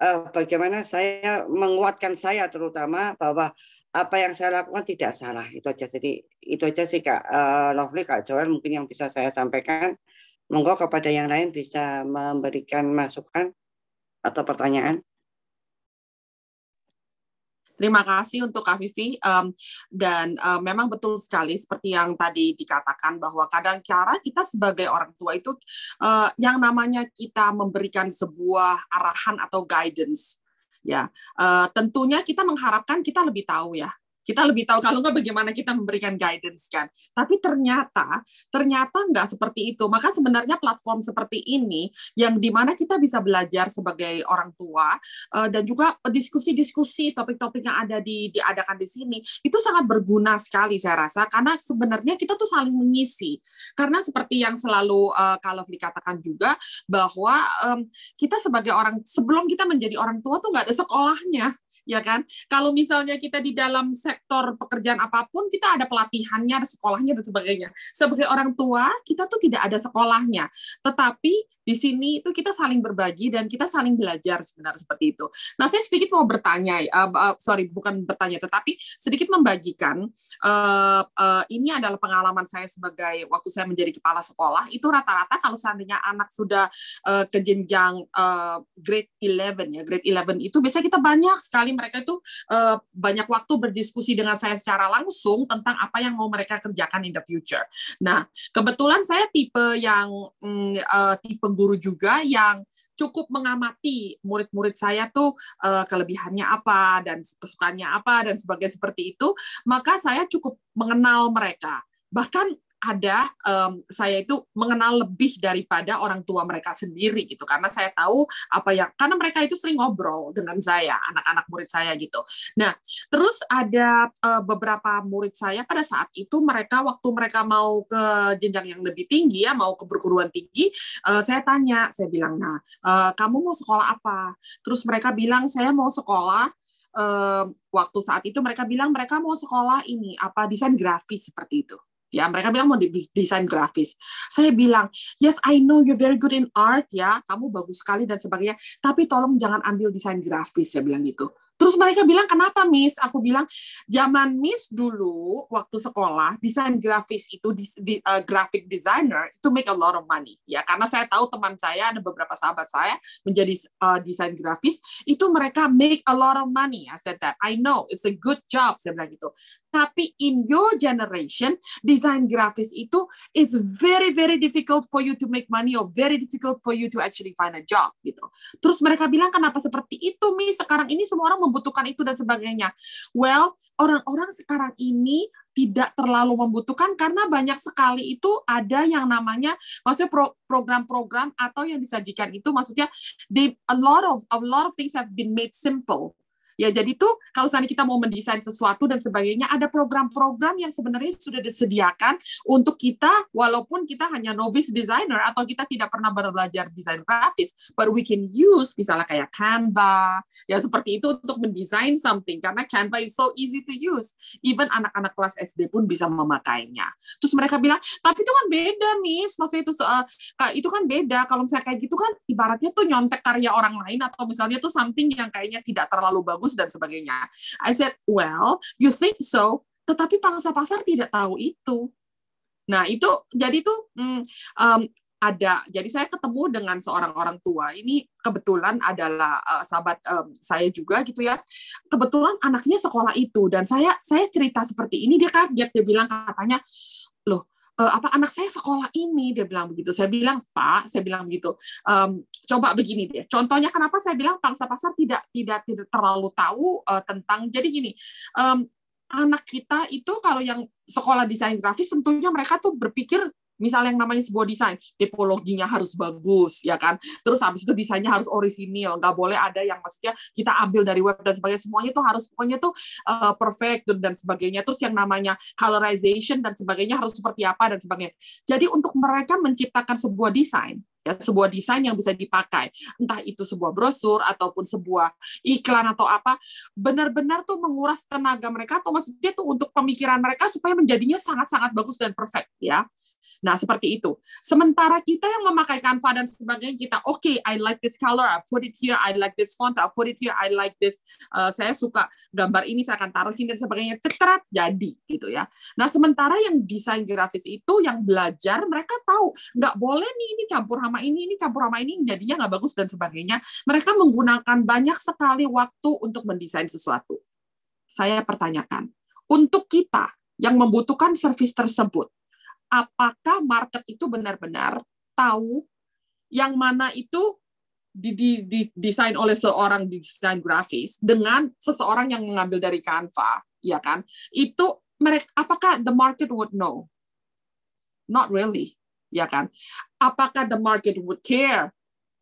Uh, bagaimana saya menguatkan saya terutama bahwa apa yang saya lakukan tidak salah itu aja jadi itu aja sih kak uh, Lovely kak Joel mungkin yang bisa saya sampaikan monggo kepada yang lain bisa memberikan masukan atau pertanyaan Terima kasih untuk Kak Vivi. Um, dan um, memang betul sekali seperti yang tadi dikatakan bahwa kadang cara kita sebagai orang tua itu uh, yang namanya kita memberikan sebuah arahan atau guidance ya uh, tentunya kita mengharapkan kita lebih tahu ya kita lebih tahu kalau nggak bagaimana kita memberikan guidance kan. Tapi ternyata ternyata nggak seperti itu. Maka sebenarnya platform seperti ini yang di mana kita bisa belajar sebagai orang tua uh, dan juga diskusi-diskusi topik-topik yang ada di diadakan di sini itu sangat berguna sekali saya rasa karena sebenarnya kita tuh saling mengisi. Karena seperti yang selalu uh, kalau dikatakan juga bahwa kita sebagai orang sebelum kita menjadi orang tua tuh nggak ada sekolahnya ya kan. Kalau misalnya kita di dalam sektor pekerjaan apa pun kita ada pelatihannya, ada sekolahnya dan sebagainya. Sebagai orang tua, kita tuh tidak ada sekolahnya. Tetapi di sini itu kita saling berbagi dan kita saling belajar sebenarnya seperti itu. Nah, saya sedikit mau bertanya, uh, uh, sorry bukan bertanya, tetapi sedikit membagikan. Uh, uh, ini adalah pengalaman saya sebagai waktu saya menjadi kepala sekolah. Itu rata-rata kalau seandainya anak sudah uh, ke jenjang uh, grade 11 ya, grade 11 itu biasanya kita banyak sekali mereka itu uh, banyak waktu berdiskusi dengan saya secara langsung tentang apa yang mau mereka kerjakan in the future. Nah, kebetulan saya tipe yang uh, tipe guru juga yang cukup mengamati murid-murid saya tuh uh, kelebihannya apa dan kesukaannya apa dan sebagainya seperti itu, maka saya cukup mengenal mereka. Bahkan ada um, saya itu mengenal lebih daripada orang tua mereka sendiri gitu karena saya tahu apa yang karena mereka itu sering ngobrol dengan saya anak-anak murid saya gitu. Nah terus ada uh, beberapa murid saya pada saat itu mereka waktu mereka mau ke jenjang yang lebih tinggi ya mau ke perguruan tinggi uh, saya tanya saya bilang nah uh, kamu mau sekolah apa? Terus mereka bilang saya mau sekolah uh, waktu saat itu mereka bilang mereka mau sekolah ini apa desain grafis seperti itu ya mereka bilang mau desain grafis. Saya bilang yes I know you're very good in art ya. Kamu bagus sekali dan sebagainya. Tapi tolong jangan ambil desain grafis saya bilang gitu Terus mereka bilang, kenapa Miss? Aku bilang, zaman Miss dulu, waktu sekolah, desain grafis itu, di, di, uh, graphic designer, itu make a lot of money. ya Karena saya tahu teman saya, ada beberapa sahabat saya, menjadi uh, desain grafis, itu mereka make a lot of money. I said that. I know, it's a good job, saya bilang gitu. Tapi in your generation, desain grafis itu is very, very difficult for you to make money or very difficult for you to actually find a job. gitu. Terus mereka bilang, kenapa seperti itu, Miss? Sekarang ini semua orang membutuhkan itu dan sebagainya. Well, orang-orang sekarang ini tidak terlalu membutuhkan karena banyak sekali itu ada yang namanya maksudnya program-program atau yang disajikan itu maksudnya they, a lot of a lot of things have been made simple Ya, jadi tuh kalau misalnya kita mau mendesain sesuatu dan sebagainya, ada program-program yang sebenarnya sudah disediakan untuk kita, walaupun kita hanya novice designer atau kita tidak pernah belajar desain grafis, but we can use misalnya kayak Canva, ya seperti itu untuk mendesain something karena Canva is so easy to use. Even anak-anak kelas SD pun bisa memakainya. Terus mereka bilang, tapi itu kan beda, Miss. Maksudnya itu uh, itu kan beda. Kalau misalnya kayak gitu kan ibaratnya tuh nyontek karya orang lain atau misalnya tuh something yang kayaknya tidak terlalu bagus bagus dan sebagainya. I said, well, you think so, tetapi pangsa pasar tidak tahu itu. Nah itu jadi tuh hmm, um, ada. Jadi saya ketemu dengan seorang orang tua. Ini kebetulan adalah uh, sahabat um, saya juga gitu ya. Kebetulan anaknya sekolah itu dan saya saya cerita seperti ini dia kaget dia bilang katanya, loh e, apa anak saya sekolah ini dia bilang begitu saya bilang pak saya bilang begitu um, coba begini deh. Contohnya kenapa saya bilang pangsa pasar tidak tidak tidak terlalu tahu uh, tentang jadi gini um, anak kita itu kalau yang sekolah desain grafis tentunya mereka tuh berpikir misalnya yang namanya sebuah desain tipologinya harus bagus ya kan? Terus habis itu desainnya harus orisinil nggak boleh ada yang maksudnya kita ambil dari web dan sebagainya semuanya itu harus pokoknya tuh uh, perfect dan sebagainya. Terus yang namanya colorization dan sebagainya harus seperti apa dan sebagainya. Jadi untuk mereka menciptakan sebuah desain ya sebuah desain yang bisa dipakai entah itu sebuah brosur ataupun sebuah iklan atau apa benar-benar tuh menguras tenaga mereka atau maksudnya tuh untuk pemikiran mereka supaya menjadinya sangat-sangat bagus dan perfect ya Nah, seperti itu. Sementara kita yang memakai Canva dan sebagainya, kita, oke, okay, I like this color, I put it here, I like this font, I put it here, I like this, uh, saya suka gambar ini, saya akan taruh sini dan sebagainya, cetrat, jadi, gitu ya. Nah, sementara yang desain grafis itu, yang belajar, mereka tahu, nggak boleh nih, ini campur sama ini, ini campur sama ini, jadinya nggak bagus dan sebagainya. Mereka menggunakan banyak sekali waktu untuk mendesain sesuatu. Saya pertanyakan, untuk kita yang membutuhkan servis tersebut, apakah market itu benar-benar tahu yang mana itu di, di, di desain oleh seorang desain grafis dengan seseorang yang mengambil dari Canva, ya kan? Itu mereka apakah the market would know? Not really, ya kan? Apakah the market would care?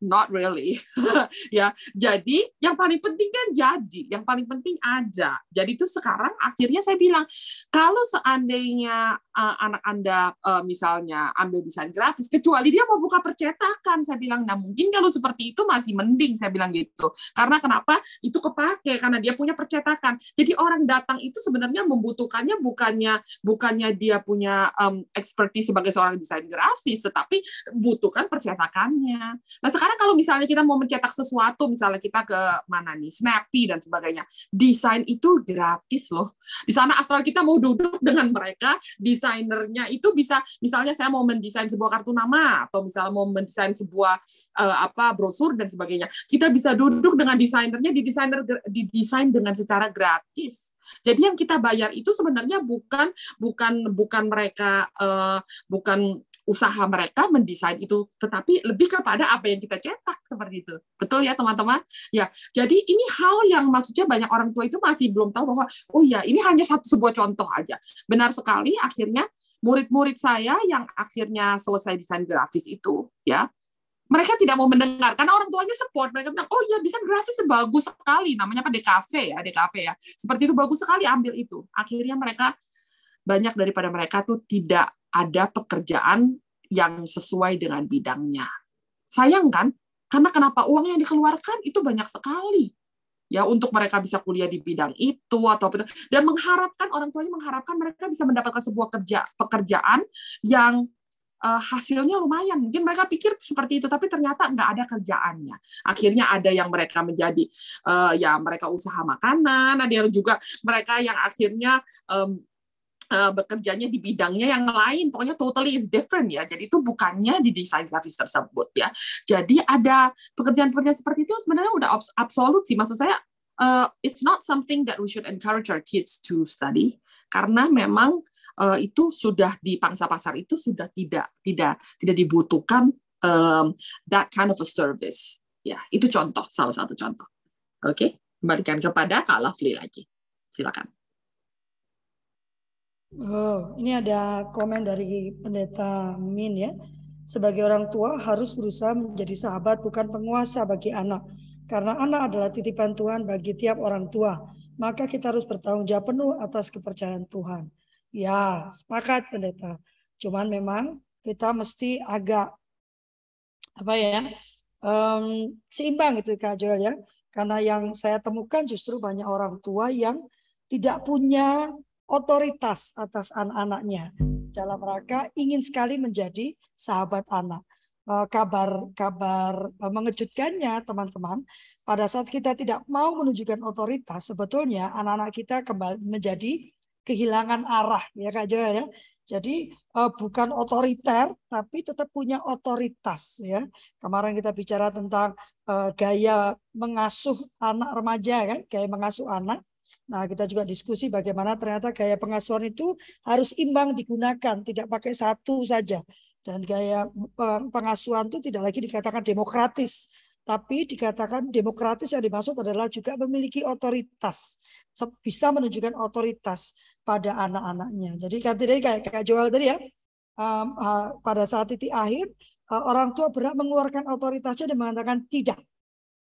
not really ya jadi yang paling penting kan jadi yang paling penting aja jadi itu sekarang akhirnya saya bilang kalau seandainya uh, anak anda uh, misalnya ambil desain grafis kecuali dia mau buka percetakan saya bilang. Nah mungkin kalau seperti itu masih mending saya bilang gitu. Karena kenapa? Itu kepake karena dia punya percetakan. Jadi orang datang itu sebenarnya membutuhkannya bukannya bukannya dia punya um, expertise sebagai seorang desain grafis tetapi butuhkan percetakannya. Nah sekarang kalau misalnya kita mau mencetak sesuatu, misalnya kita ke mana nih, Snappy dan sebagainya, desain itu gratis loh. Di sana asal kita mau duduk dengan mereka, desainernya itu bisa, misalnya saya mau mendesain sebuah kartu nama atau misalnya mau mendesain sebuah uh, apa brosur dan sebagainya, kita bisa duduk dengan desainernya di desainer di desain dengan secara gratis. Jadi yang kita bayar itu sebenarnya bukan bukan bukan mereka uh, bukan usaha mereka mendesain itu, tetapi lebih kepada apa yang kita cetak seperti itu. Betul ya teman-teman? Ya, jadi ini hal yang maksudnya banyak orang tua itu masih belum tahu bahwa oh ya ini hanya satu sebuah contoh aja. Benar sekali akhirnya murid-murid saya yang akhirnya selesai desain grafis itu ya mereka tidak mau mendengar karena orang tuanya support mereka bilang oh ya desain grafis bagus sekali namanya apa DKV ya DKV ya seperti itu bagus sekali ambil itu akhirnya mereka banyak daripada mereka tuh tidak ada pekerjaan yang sesuai dengan bidangnya. Sayang kan? Karena kenapa uang yang dikeluarkan itu banyak sekali ya untuk mereka bisa kuliah di bidang itu atau apa dan mengharapkan orang tuanya mengharapkan mereka bisa mendapatkan sebuah kerja pekerjaan yang uh, hasilnya lumayan mungkin mereka pikir seperti itu tapi ternyata nggak ada kerjaannya akhirnya ada yang mereka menjadi uh, ya mereka usaha makanan ada yang juga mereka yang akhirnya um, uh, bekerjanya di bidangnya yang lain, pokoknya totally is different ya. Jadi itu bukannya di desain grafis tersebut ya. Jadi ada pekerjaan-pekerjaan seperti itu sebenarnya udah absolut sih. Maksud saya, uh, it's not something that we should encourage our kids to study karena memang uh, itu sudah di pangsa pasar itu sudah tidak tidak tidak dibutuhkan um, that kind of a service. Ya, itu contoh, salah satu contoh. Oke, okay? kembalikan kepada Kak Lovely lagi. Silakan. Oh, ini ada komen dari pendeta Min ya. Sebagai orang tua harus berusaha menjadi sahabat bukan penguasa bagi anak. Karena anak adalah titipan Tuhan bagi tiap orang tua. Maka kita harus bertanggung jawab penuh atas kepercayaan Tuhan. Ya, sepakat pendeta. Cuman memang kita mesti agak apa ya um, seimbang itu Kak Joel ya. Karena yang saya temukan justru banyak orang tua yang tidak punya otoritas atas anak-anaknya dalam rangka ingin sekali menjadi sahabat anak. Eh, kabar kabar eh, mengejutkannya teman-teman pada saat kita tidak mau menunjukkan otoritas sebetulnya anak-anak kita kembali menjadi kehilangan arah ya Kak Joel ya. Jadi eh, bukan otoriter tapi tetap punya otoritas ya. Kemarin kita bicara tentang gaya mengasuh anak remaja kan, gaya mengasuh anak Nah, kita juga diskusi bagaimana ternyata gaya pengasuhan itu harus imbang digunakan, tidak pakai satu saja. Dan gaya pengasuhan itu tidak lagi dikatakan demokratis, tapi dikatakan demokratis yang dimaksud adalah juga memiliki otoritas, bisa menunjukkan otoritas pada anak-anaknya. Jadi kan tadi kayak kayak Joel tadi ya, pada saat titik akhir orang tua berat mengeluarkan otoritasnya dan mengatakan tidak,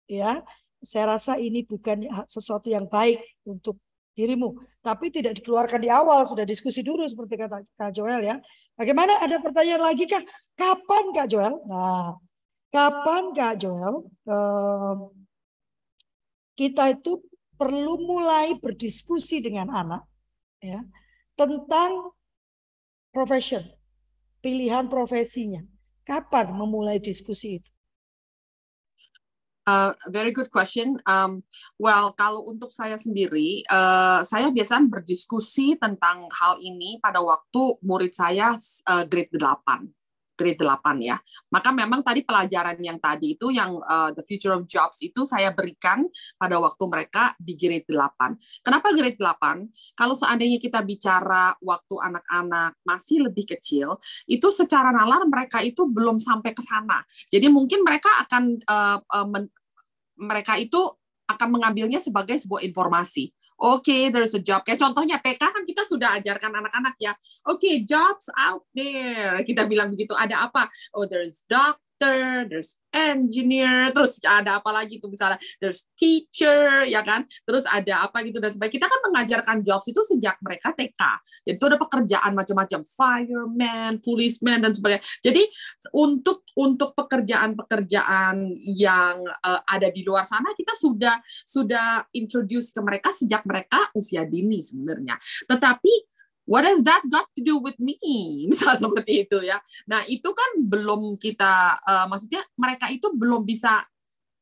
ya saya rasa ini bukan sesuatu yang baik untuk dirimu. Tapi tidak dikeluarkan di awal, sudah diskusi dulu seperti kata Kak Joel ya. Bagaimana ada pertanyaan lagi kah? Kapan Kak Joel? Nah, kapan Kak Joel? Eh, kita itu perlu mulai berdiskusi dengan anak ya tentang profession, pilihan profesinya. Kapan memulai diskusi itu? Uh, very good question. Um, well, kalau untuk saya sendiri, uh, saya biasanya berdiskusi tentang hal ini pada waktu murid saya uh, grade 8 grade 8 ya. Maka memang tadi pelajaran yang tadi itu yang uh, the future of jobs itu saya berikan pada waktu mereka di grade 8. Kenapa grade 8? Kalau seandainya kita bicara waktu anak-anak masih lebih kecil, itu secara nalar mereka itu belum sampai ke sana. Jadi mungkin mereka akan uh, uh, men, mereka itu akan mengambilnya sebagai sebuah informasi oke okay, there's a job. Kayak contohnya TK kan kita sudah ajarkan anak-anak ya. Oke, okay, jobs out there. Kita bilang begitu. Ada apa? Oh, there's doctor, there's engineer, terus ada apa lagi tuh misalnya there's teacher, ya kan? Terus ada apa gitu dan sebagainya. Kita kan mengajarkan jobs itu sejak mereka TK. Jadi itu ada pekerjaan macam-macam, fireman, policeman dan sebagainya. Jadi untuk untuk pekerjaan-pekerjaan yang uh, ada di luar sana kita sudah sudah introduce ke mereka sejak mereka usia dini sebenarnya. Tetapi what has that got to do with me? Misal seperti itu ya. Nah itu kan belum kita, uh, maksudnya mereka itu belum bisa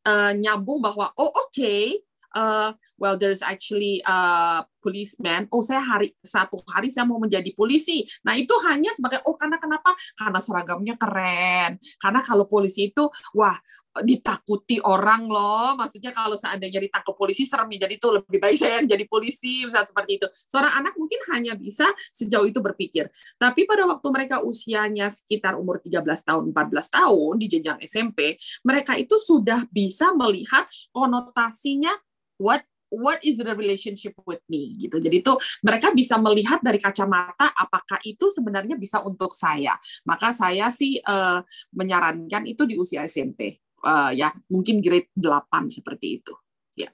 uh, nyambung bahwa oh oke, okay, uh, well there's actually a policeman. Oh saya hari satu hari saya mau menjadi polisi. Nah itu hanya sebagai oh karena kenapa? Karena seragamnya keren. Karena kalau polisi itu wah ditakuti orang loh. Maksudnya kalau seandainya ditangkap polisi serem ya. Jadi itu lebih baik saya jadi polisi misalnya seperti itu. Seorang anak mungkin hanya bisa sejauh itu berpikir. Tapi pada waktu mereka usianya sekitar umur 13 tahun, 14 tahun di jenjang SMP, mereka itu sudah bisa melihat konotasinya what what is the relationship with me gitu. Jadi itu mereka bisa melihat dari kacamata apakah itu sebenarnya bisa untuk saya. Maka saya sih uh, menyarankan itu di usia SMP. Uh, eh, ya, mungkin grade 8 seperti itu. Ya.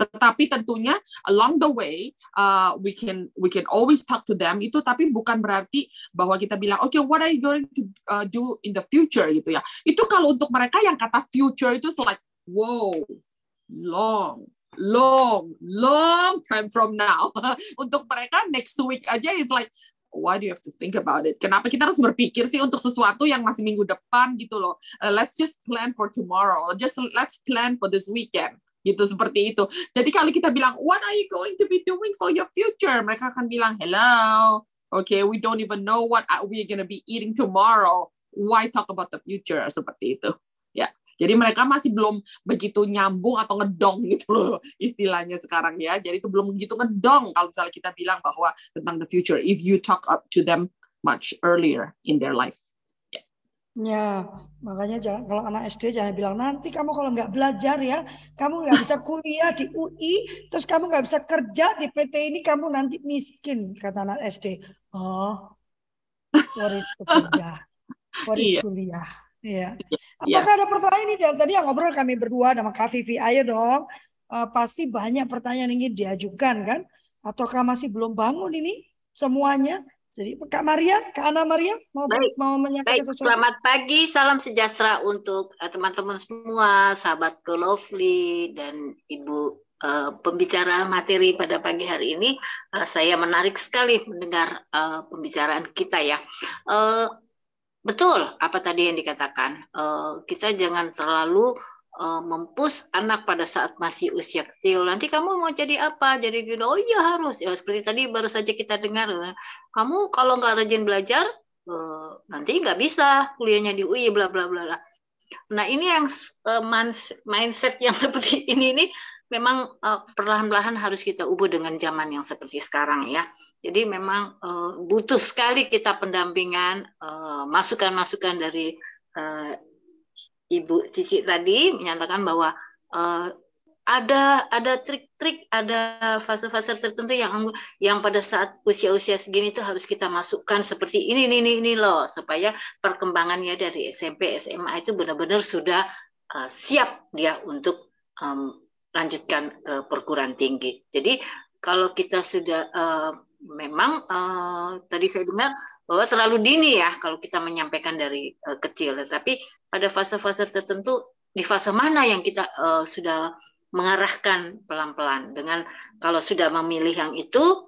Tetapi tentunya along the way uh, we can we can always talk to them itu tapi bukan berarti bahwa kita bilang oke okay, what are you going to uh, do in the future gitu ya. Itu kalau untuk mereka yang kata future itu like wow long long long time from now untuk mereka next week aja is like why do you have to think about it? Kenapa kita harus berpikir sih untuk sesuatu yang masih minggu depan gitu loh? Uh, let's just plan for tomorrow. Just let's plan for this weekend. Gitu seperti itu. Jadi kalau kita bilang, what are you going to be doing for your future? Mereka akan bilang, hello, okay, we don't even know what we're gonna be eating tomorrow. Why talk about the future? Seperti itu. Ya. Jadi mereka masih belum begitu nyambung atau ngedong gitu loh istilahnya sekarang ya. Jadi itu belum begitu ngedong kalau misalnya kita bilang bahwa tentang the future if you talk up to them much earlier in their life. Ya, makanya jangan kalau anak SD jangan bilang nanti kamu kalau nggak belajar ya, kamu nggak bisa kuliah di UI, terus kamu nggak bisa kerja di PT ini, kamu nanti miskin kata anak SD. Oh, waris kerja, waris iya. kuliah. Iya. Apakah yes. ada pertanyaan ini dari tadi yang ngobrol kami berdua sama Kak Vivi? Ayo dong. Uh, pasti banyak pertanyaan yang ingin diajukan kan? Ataukah masih belum bangun ini semuanya? Jadi Kak Maria, Kak Ana Maria mau baik, mau menyampaikan baik. sesuatu. Selamat pagi, salam sejahtera untuk eh, teman-teman uh, semua, sahabat Lovely dan Ibu uh, pembicara materi pada pagi hari ini. Uh, saya menarik sekali mendengar uh, pembicaraan kita ya. Uh, Betul apa tadi yang dikatakan. Uh, kita jangan terlalu uh, mempus anak pada saat masih usia kecil. Nanti kamu mau jadi apa? Jadi gitu. Oh iya harus. Ya seperti tadi baru saja kita dengar. Kamu kalau nggak rajin belajar, uh, nanti nggak bisa kuliahnya di UI bla bla bla. Nah ini yang uh, mindset yang seperti ini ini memang uh, perlahan-lahan harus kita ubah dengan zaman yang seperti sekarang ya. Jadi memang uh, butuh sekali kita pendampingan, masukan-masukan uh, dari uh, Ibu Cici tadi menyatakan bahwa uh, ada ada trik-trik, ada fase-fase tertentu yang yang pada saat usia-usia segini itu harus kita masukkan seperti ini ini ini, ini loh supaya perkembangannya dari SMP SMA itu benar-benar sudah uh, siap dia untuk lanjutkan ke perguruan tinggi. Jadi kalau kita sudah uh, memang uh, tadi saya dengar bahwa terlalu dini ya kalau kita menyampaikan dari uh, kecil, tapi pada fase-fase tertentu di fase mana yang kita uh, sudah mengarahkan pelan-pelan dengan kalau sudah memilih yang itu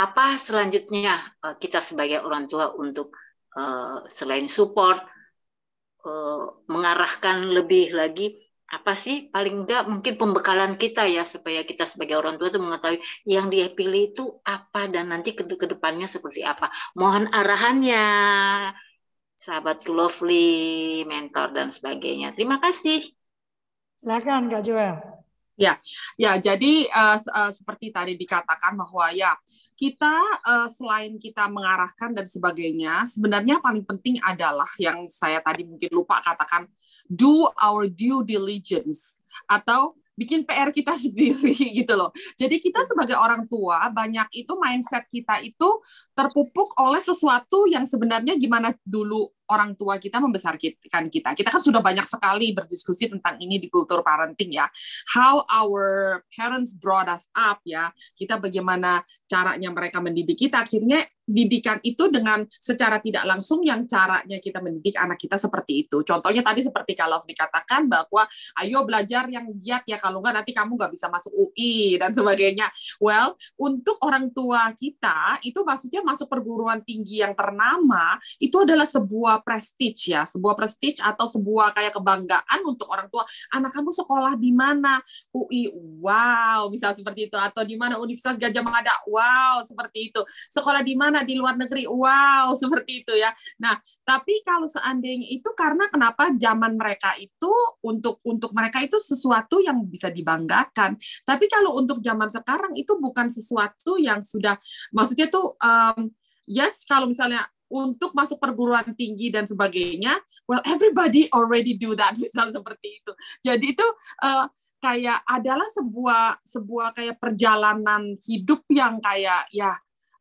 apa selanjutnya uh, kita sebagai orang tua untuk uh, selain support uh, mengarahkan lebih lagi apa sih? Paling enggak mungkin pembekalan kita ya supaya kita sebagai orang tua itu mengetahui yang dia pilih itu apa dan nanti ke ke depannya seperti apa. Mohon arahannya sahabat lovely mentor dan sebagainya. Terima kasih. Silakan kak Joel Ya, ya. Jadi uh, uh, seperti tadi dikatakan bahwa ya kita uh, selain kita mengarahkan dan sebagainya, sebenarnya paling penting adalah yang saya tadi mungkin lupa katakan, do our due diligence atau bikin PR kita sendiri gitu loh. Jadi kita sebagai orang tua banyak itu mindset kita itu terpupuk oleh sesuatu yang sebenarnya gimana dulu orang tua kita membesarkan kita. Kita kan sudah banyak sekali berdiskusi tentang ini di kultur parenting ya. How our parents brought us up ya. Kita bagaimana caranya mereka mendidik kita. Akhirnya didikan itu dengan secara tidak langsung yang caranya kita mendidik anak kita seperti itu. Contohnya tadi seperti kalau dikatakan bahwa ayo belajar yang giat ya kalau nggak nanti kamu nggak bisa masuk UI dan sebagainya. Well, untuk orang tua kita itu maksudnya masuk perguruan tinggi yang ternama itu adalah sebuah prestige ya, sebuah prestige atau sebuah kayak kebanggaan untuk orang tua. Anak kamu sekolah di mana? UI, wow, misal seperti itu. Atau di mana Universitas Gajah Mada, wow, seperti itu. Sekolah di mana di luar negeri, wow, seperti itu ya. Nah, tapi kalau seandainya itu karena kenapa zaman mereka itu untuk untuk mereka itu sesuatu yang bisa dibanggakan. Tapi kalau untuk zaman sekarang itu bukan sesuatu yang sudah maksudnya tuh um, yes kalau misalnya untuk masuk perguruan tinggi dan sebagainya, well everybody already do that misal seperti itu. Jadi itu uh, kayak adalah sebuah sebuah kayak perjalanan hidup yang kayak ya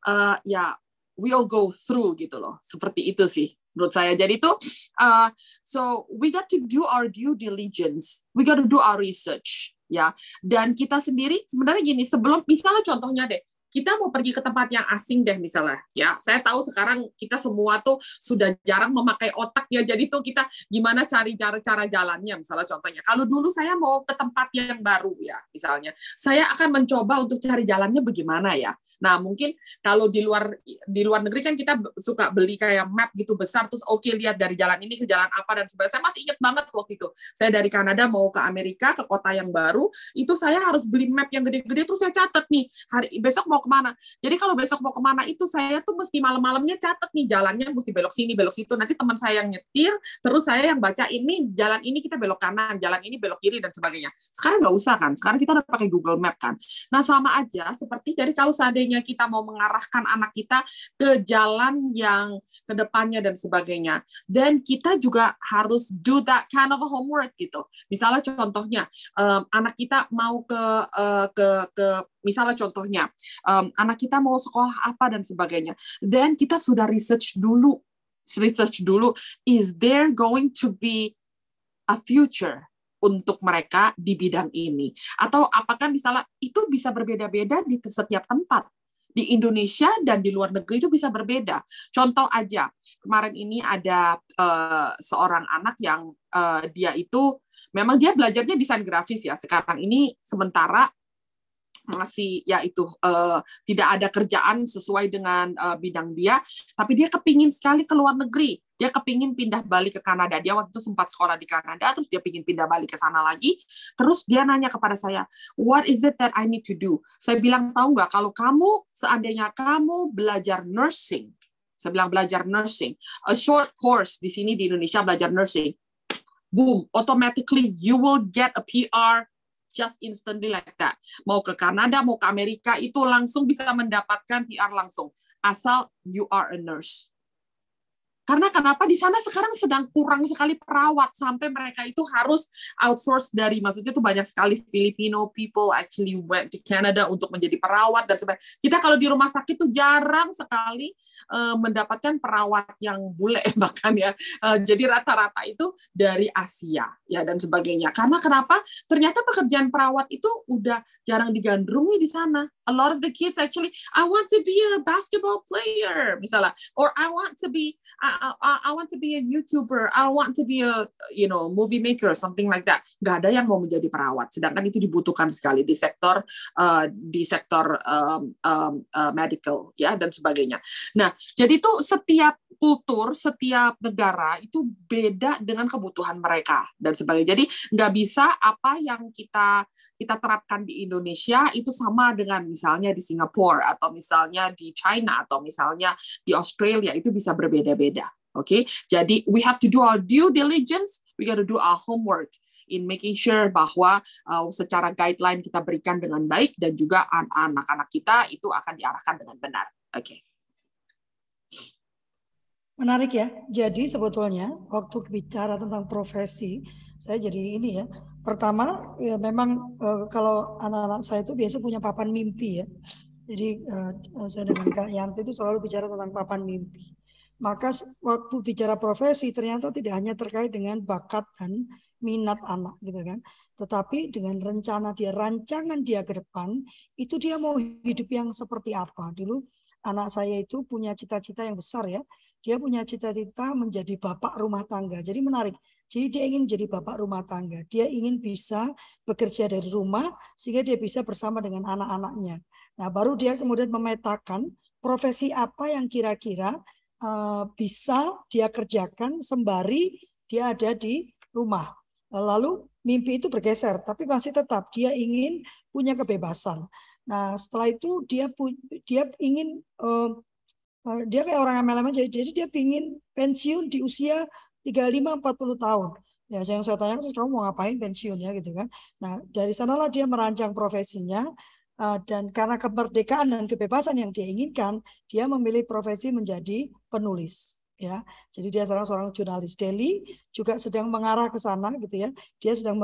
uh, ya we'll go through gitu loh. Seperti itu sih menurut saya. Jadi itu uh, so we got to do our due diligence. We got to do our research ya. Dan kita sendiri sebenarnya gini, sebelum misalnya contohnya deh, kita mau pergi ke tempat yang asing deh misalnya ya. Saya tahu sekarang kita semua tuh sudah jarang memakai otak ya. Jadi tuh kita gimana cari cara cara jalannya misalnya contohnya. Kalau dulu saya mau ke tempat yang baru ya misalnya saya akan mencoba untuk cari jalannya bagaimana ya. Nah mungkin kalau di luar di luar negeri kan kita suka beli kayak map gitu besar terus oke okay, lihat dari jalan ini ke jalan apa dan sebagainya. Saya masih ingat banget waktu itu. Saya dari Kanada mau ke Amerika ke kota yang baru itu saya harus beli map yang gede-gede terus saya catat nih hari besok mau ke mana. Jadi kalau besok mau ke mana itu saya tuh mesti malam-malamnya catat nih jalannya mesti belok sini, belok situ. Nanti teman saya yang nyetir, terus saya yang baca ini jalan ini kita belok kanan, jalan ini belok kiri dan sebagainya. Sekarang nggak usah kan, sekarang kita udah pakai Google Map kan. Nah sama aja seperti jadi kalau seandainya kita mau mengarahkan anak kita ke jalan yang ke depannya dan sebagainya, dan kita juga harus do that kind of homework gitu. Misalnya contohnya um, anak kita mau ke uh, ke ke misalnya contohnya um, anak kita mau sekolah apa dan sebagainya then kita sudah research dulu research dulu is there going to be a future untuk mereka di bidang ini atau apakah misalnya itu bisa berbeda-beda di setiap tempat di Indonesia dan di luar negeri itu bisa berbeda. Contoh aja, kemarin ini ada uh, seorang anak yang uh, dia itu memang dia belajarnya desain grafis ya. Sekarang ini sementara masih ya itu uh, tidak ada kerjaan sesuai dengan uh, bidang dia, tapi dia kepingin sekali ke luar negeri. Dia kepingin pindah balik ke Kanada. Dia waktu itu sempat sekolah di Kanada, terus dia pingin pindah balik ke sana lagi. Terus dia nanya kepada saya, what is it that I need to do? Saya bilang, tahu nggak, kalau kamu, seandainya kamu belajar nursing, saya bilang belajar nursing, a short course di sini di Indonesia belajar nursing, boom, automatically you will get a PR just instantly like that. Mau ke Kanada, mau ke Amerika, itu langsung bisa mendapatkan PR langsung. Asal you are a nurse. Karena kenapa di sana sekarang sedang kurang sekali perawat sampai mereka itu harus outsource dari maksudnya itu banyak sekali Filipino people actually went to Canada untuk menjadi perawat dan sebagainya. Kita kalau di rumah sakit itu jarang sekali uh, mendapatkan perawat yang bule bahkan ya. Uh, jadi rata-rata itu dari Asia ya dan sebagainya. Karena kenapa? Ternyata pekerjaan perawat itu udah jarang digandrungi di sana. A lot of the kids actually I want to be a basketball player misalnya or I want to be I, I want to be a YouTuber, I want to be a you know movie maker, something like that. Gak ada yang mau menjadi perawat, sedangkan itu dibutuhkan sekali di sektor uh, di sektor um, um, uh, medical ya dan sebagainya. Nah, jadi itu setiap kultur, setiap negara itu beda dengan kebutuhan mereka dan sebagainya. Jadi nggak bisa apa yang kita kita terapkan di Indonesia itu sama dengan misalnya di Singapura atau misalnya di China atau misalnya di Australia itu bisa berbeda-beda. Okay? jadi we have to do our due diligence, we got to do our homework in making sure bahwa uh, secara guideline kita berikan dengan baik dan juga anak-anak kita itu akan diarahkan dengan benar. Oke. Okay. Menarik ya. Jadi sebetulnya waktu bicara tentang profesi, saya jadi ini ya. Pertama, ya memang uh, kalau anak-anak saya itu biasa punya papan mimpi ya. Jadi uh, saya dengan Kak Yanti itu selalu bicara tentang papan mimpi. Maka waktu bicara profesi ternyata tidak hanya terkait dengan bakat dan minat anak gitu kan. Tetapi dengan rencana dia, rancangan dia ke depan, itu dia mau hidup yang seperti apa. Dulu anak saya itu punya cita-cita yang besar ya. Dia punya cita-cita menjadi bapak rumah tangga. Jadi menarik. Jadi dia ingin jadi bapak rumah tangga. Dia ingin bisa bekerja dari rumah sehingga dia bisa bersama dengan anak-anaknya. Nah, baru dia kemudian memetakan profesi apa yang kira-kira bisa dia kerjakan sembari dia ada di rumah. Lalu mimpi itu bergeser, tapi masih tetap dia ingin punya kebebasan. Nah, setelah itu dia dia ingin uh, dia kayak orang MLM aja, jadi dia ingin pensiun di usia 35 40 tahun. Ya, yang saya tanya, kamu mau ngapain pensiunnya gitu kan. Nah, dari sanalah dia merancang profesinya Eh, dan karena kemerdekaan dan kebebasan yang dia inginkan, dia memilih profesi menjadi penulis. Ya, jadi dia sekarang seorang jurnalis Delhi juga sedang mengarah ke sana gitu ya. Dia sedang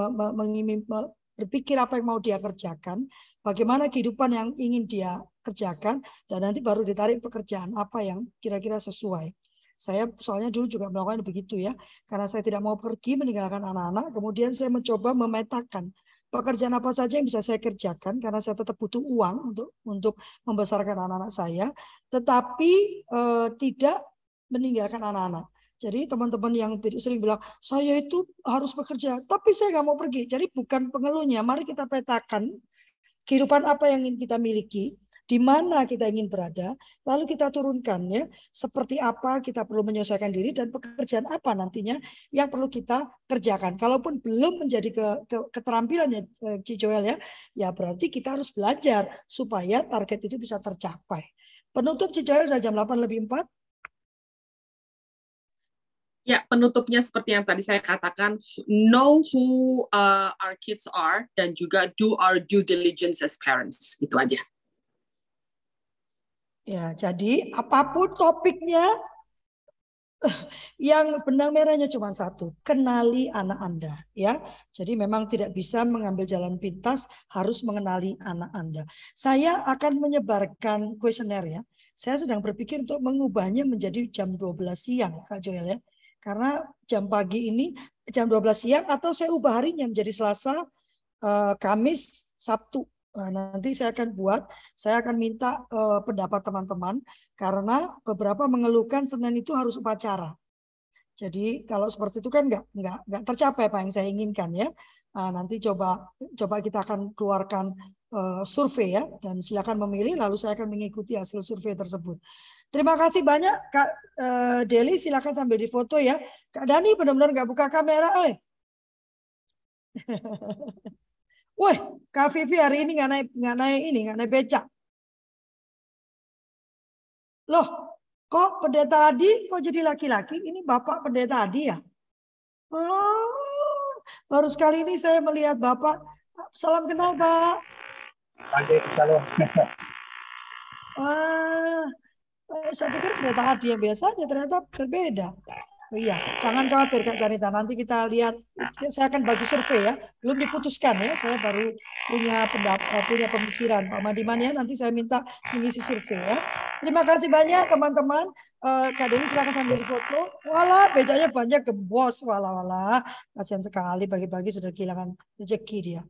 berpikir apa yang mau dia kerjakan, bagaimana kehidupan yang ingin dia kerjakan, dan nanti baru ditarik pekerjaan apa yang kira-kira sesuai. Saya soalnya dulu juga melakukan begitu ya, karena saya tidak mau pergi meninggalkan anak-anak, kemudian saya mencoba memetakan pekerjaan apa saja yang bisa saya kerjakan karena saya tetap butuh uang untuk untuk membesarkan anak-anak saya, tetapi eh, tidak meninggalkan anak-anak. Jadi teman-teman yang sering bilang saya itu harus bekerja, tapi saya nggak mau pergi. Jadi bukan pengeluhnya. Mari kita petakan kehidupan apa yang ingin kita miliki di mana kita ingin berada, lalu kita turunkan ya, seperti apa kita perlu menyesuaikan diri dan pekerjaan apa nantinya yang perlu kita kerjakan. Kalaupun belum menjadi ke, ke, keterampilan ya Cijoel ya, ya berarti kita harus belajar supaya target itu bisa tercapai. Penutup Cijoel dari jam 8 lebih 4. Ya, penutupnya seperti yang tadi saya katakan, know who uh, our kids are dan juga do our due diligence as parents. Itu aja. Ya, jadi apa pun topiknya yang benang merahnya cuma satu, kenali anak Anda ya. Jadi memang tidak bisa mengambil jalan pintas, harus mengenali anak Anda. Saya akan menyebarkan kuesioner ya. Saya sedang berpikir untuk mengubahnya menjadi jam 12 siang, Kak Joel ya. Karena jam pagi ini jam 12 siang atau saya ubah harinya menjadi Selasa, eh, Kamis, Sabtu Nah, nanti saya akan buat, saya akan minta uh, pendapat teman-teman karena beberapa mengeluhkan Senin itu harus upacara. Jadi kalau seperti itu kan nggak nggak nggak tercapai apa yang saya inginkan ya. Nah, nanti coba coba kita akan keluarkan uh, survei ya dan silakan memilih lalu saya akan mengikuti hasil survei tersebut. Terima kasih banyak Kak uh, Deli silakan sambil difoto ya. Kak Dani benar-benar nggak buka kamera eh. Wah, Kak Vivi hari ini nggak naik nggak naik ini nggak naik becak. Loh, kok pendeta Adi kok jadi laki-laki? Ini bapak pendeta Adi ya? Oh, baru sekali ini saya melihat bapak salam kenal Pak. Pagi, salam. Wah, saya pikir kereta hadiah biasa aja ternyata berbeda. Iya, jangan khawatir Kak Janita. Nanti kita lihat, saya akan bagi survei ya. Belum diputuskan ya, saya baru punya pendapat, eh, punya pemikiran Pak Madiman ya. Nanti saya minta mengisi survei ya. Terima kasih banyak teman-teman. Uh, Kak Deni silakan sambil foto. Walah, becanya banyak gembos. Walah. Kasihan sekali pagi-pagi sudah kehilangan rezeki dia.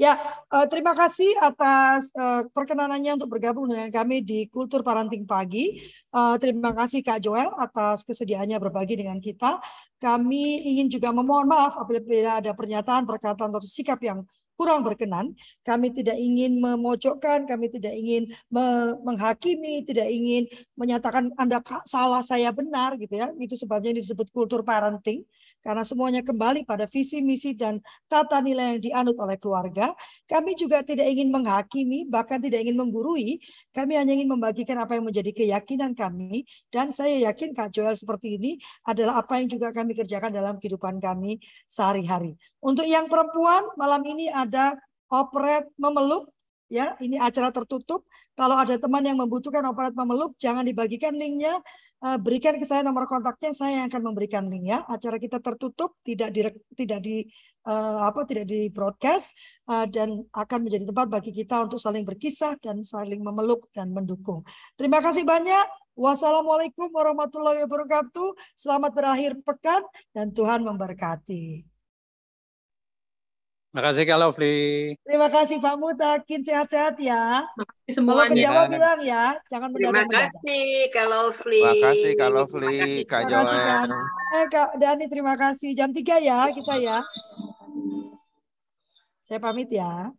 Ya, uh, terima kasih atas uh, perkenanannya untuk bergabung dengan kami di Kultur Parenting Pagi. Uh, terima kasih Kak Joel atas kesediaannya berbagi dengan kita. Kami ingin juga memohon maaf apabila ada pernyataan, perkataan, atau sikap yang kurang berkenan. Kami tidak ingin memojokkan, kami tidak ingin me menghakimi, tidak ingin menyatakan Anda salah, saya benar gitu ya. Itu sebabnya disebut kultur parenting karena semuanya kembali pada visi, misi, dan tata nilai yang dianut oleh keluarga. Kami juga tidak ingin menghakimi, bahkan tidak ingin menggurui. Kami hanya ingin membagikan apa yang menjadi keyakinan kami. Dan saya yakin Kak Joel seperti ini adalah apa yang juga kami kerjakan dalam kehidupan kami sehari-hari. Untuk yang perempuan, malam ini ada operet memeluk ya ini acara tertutup kalau ada teman yang membutuhkan operat memeluk jangan dibagikan linknya uh, berikan ke saya nomor kontaknya, saya yang akan memberikan link ya. Acara kita tertutup, tidak di tidak di uh, apa tidak di broadcast uh, dan akan menjadi tempat bagi kita untuk saling berkisah dan saling memeluk dan mendukung. Terima kasih banyak. Wassalamualaikum warahmatullahi wabarakatuh. Selamat berakhir pekan dan Tuhan memberkati. Terima kasih Kak Lovely. Terima kasih Pak Mutakin, sehat-sehat ya. Semua Kalau kejawab bilang ya, jangan Terima kasih Kak Lovely. Terima kasih Kak Lovely, Kak Joel. Eh Kak Dani, terima kasih. Jam 3 ya kita ya. Saya pamit ya.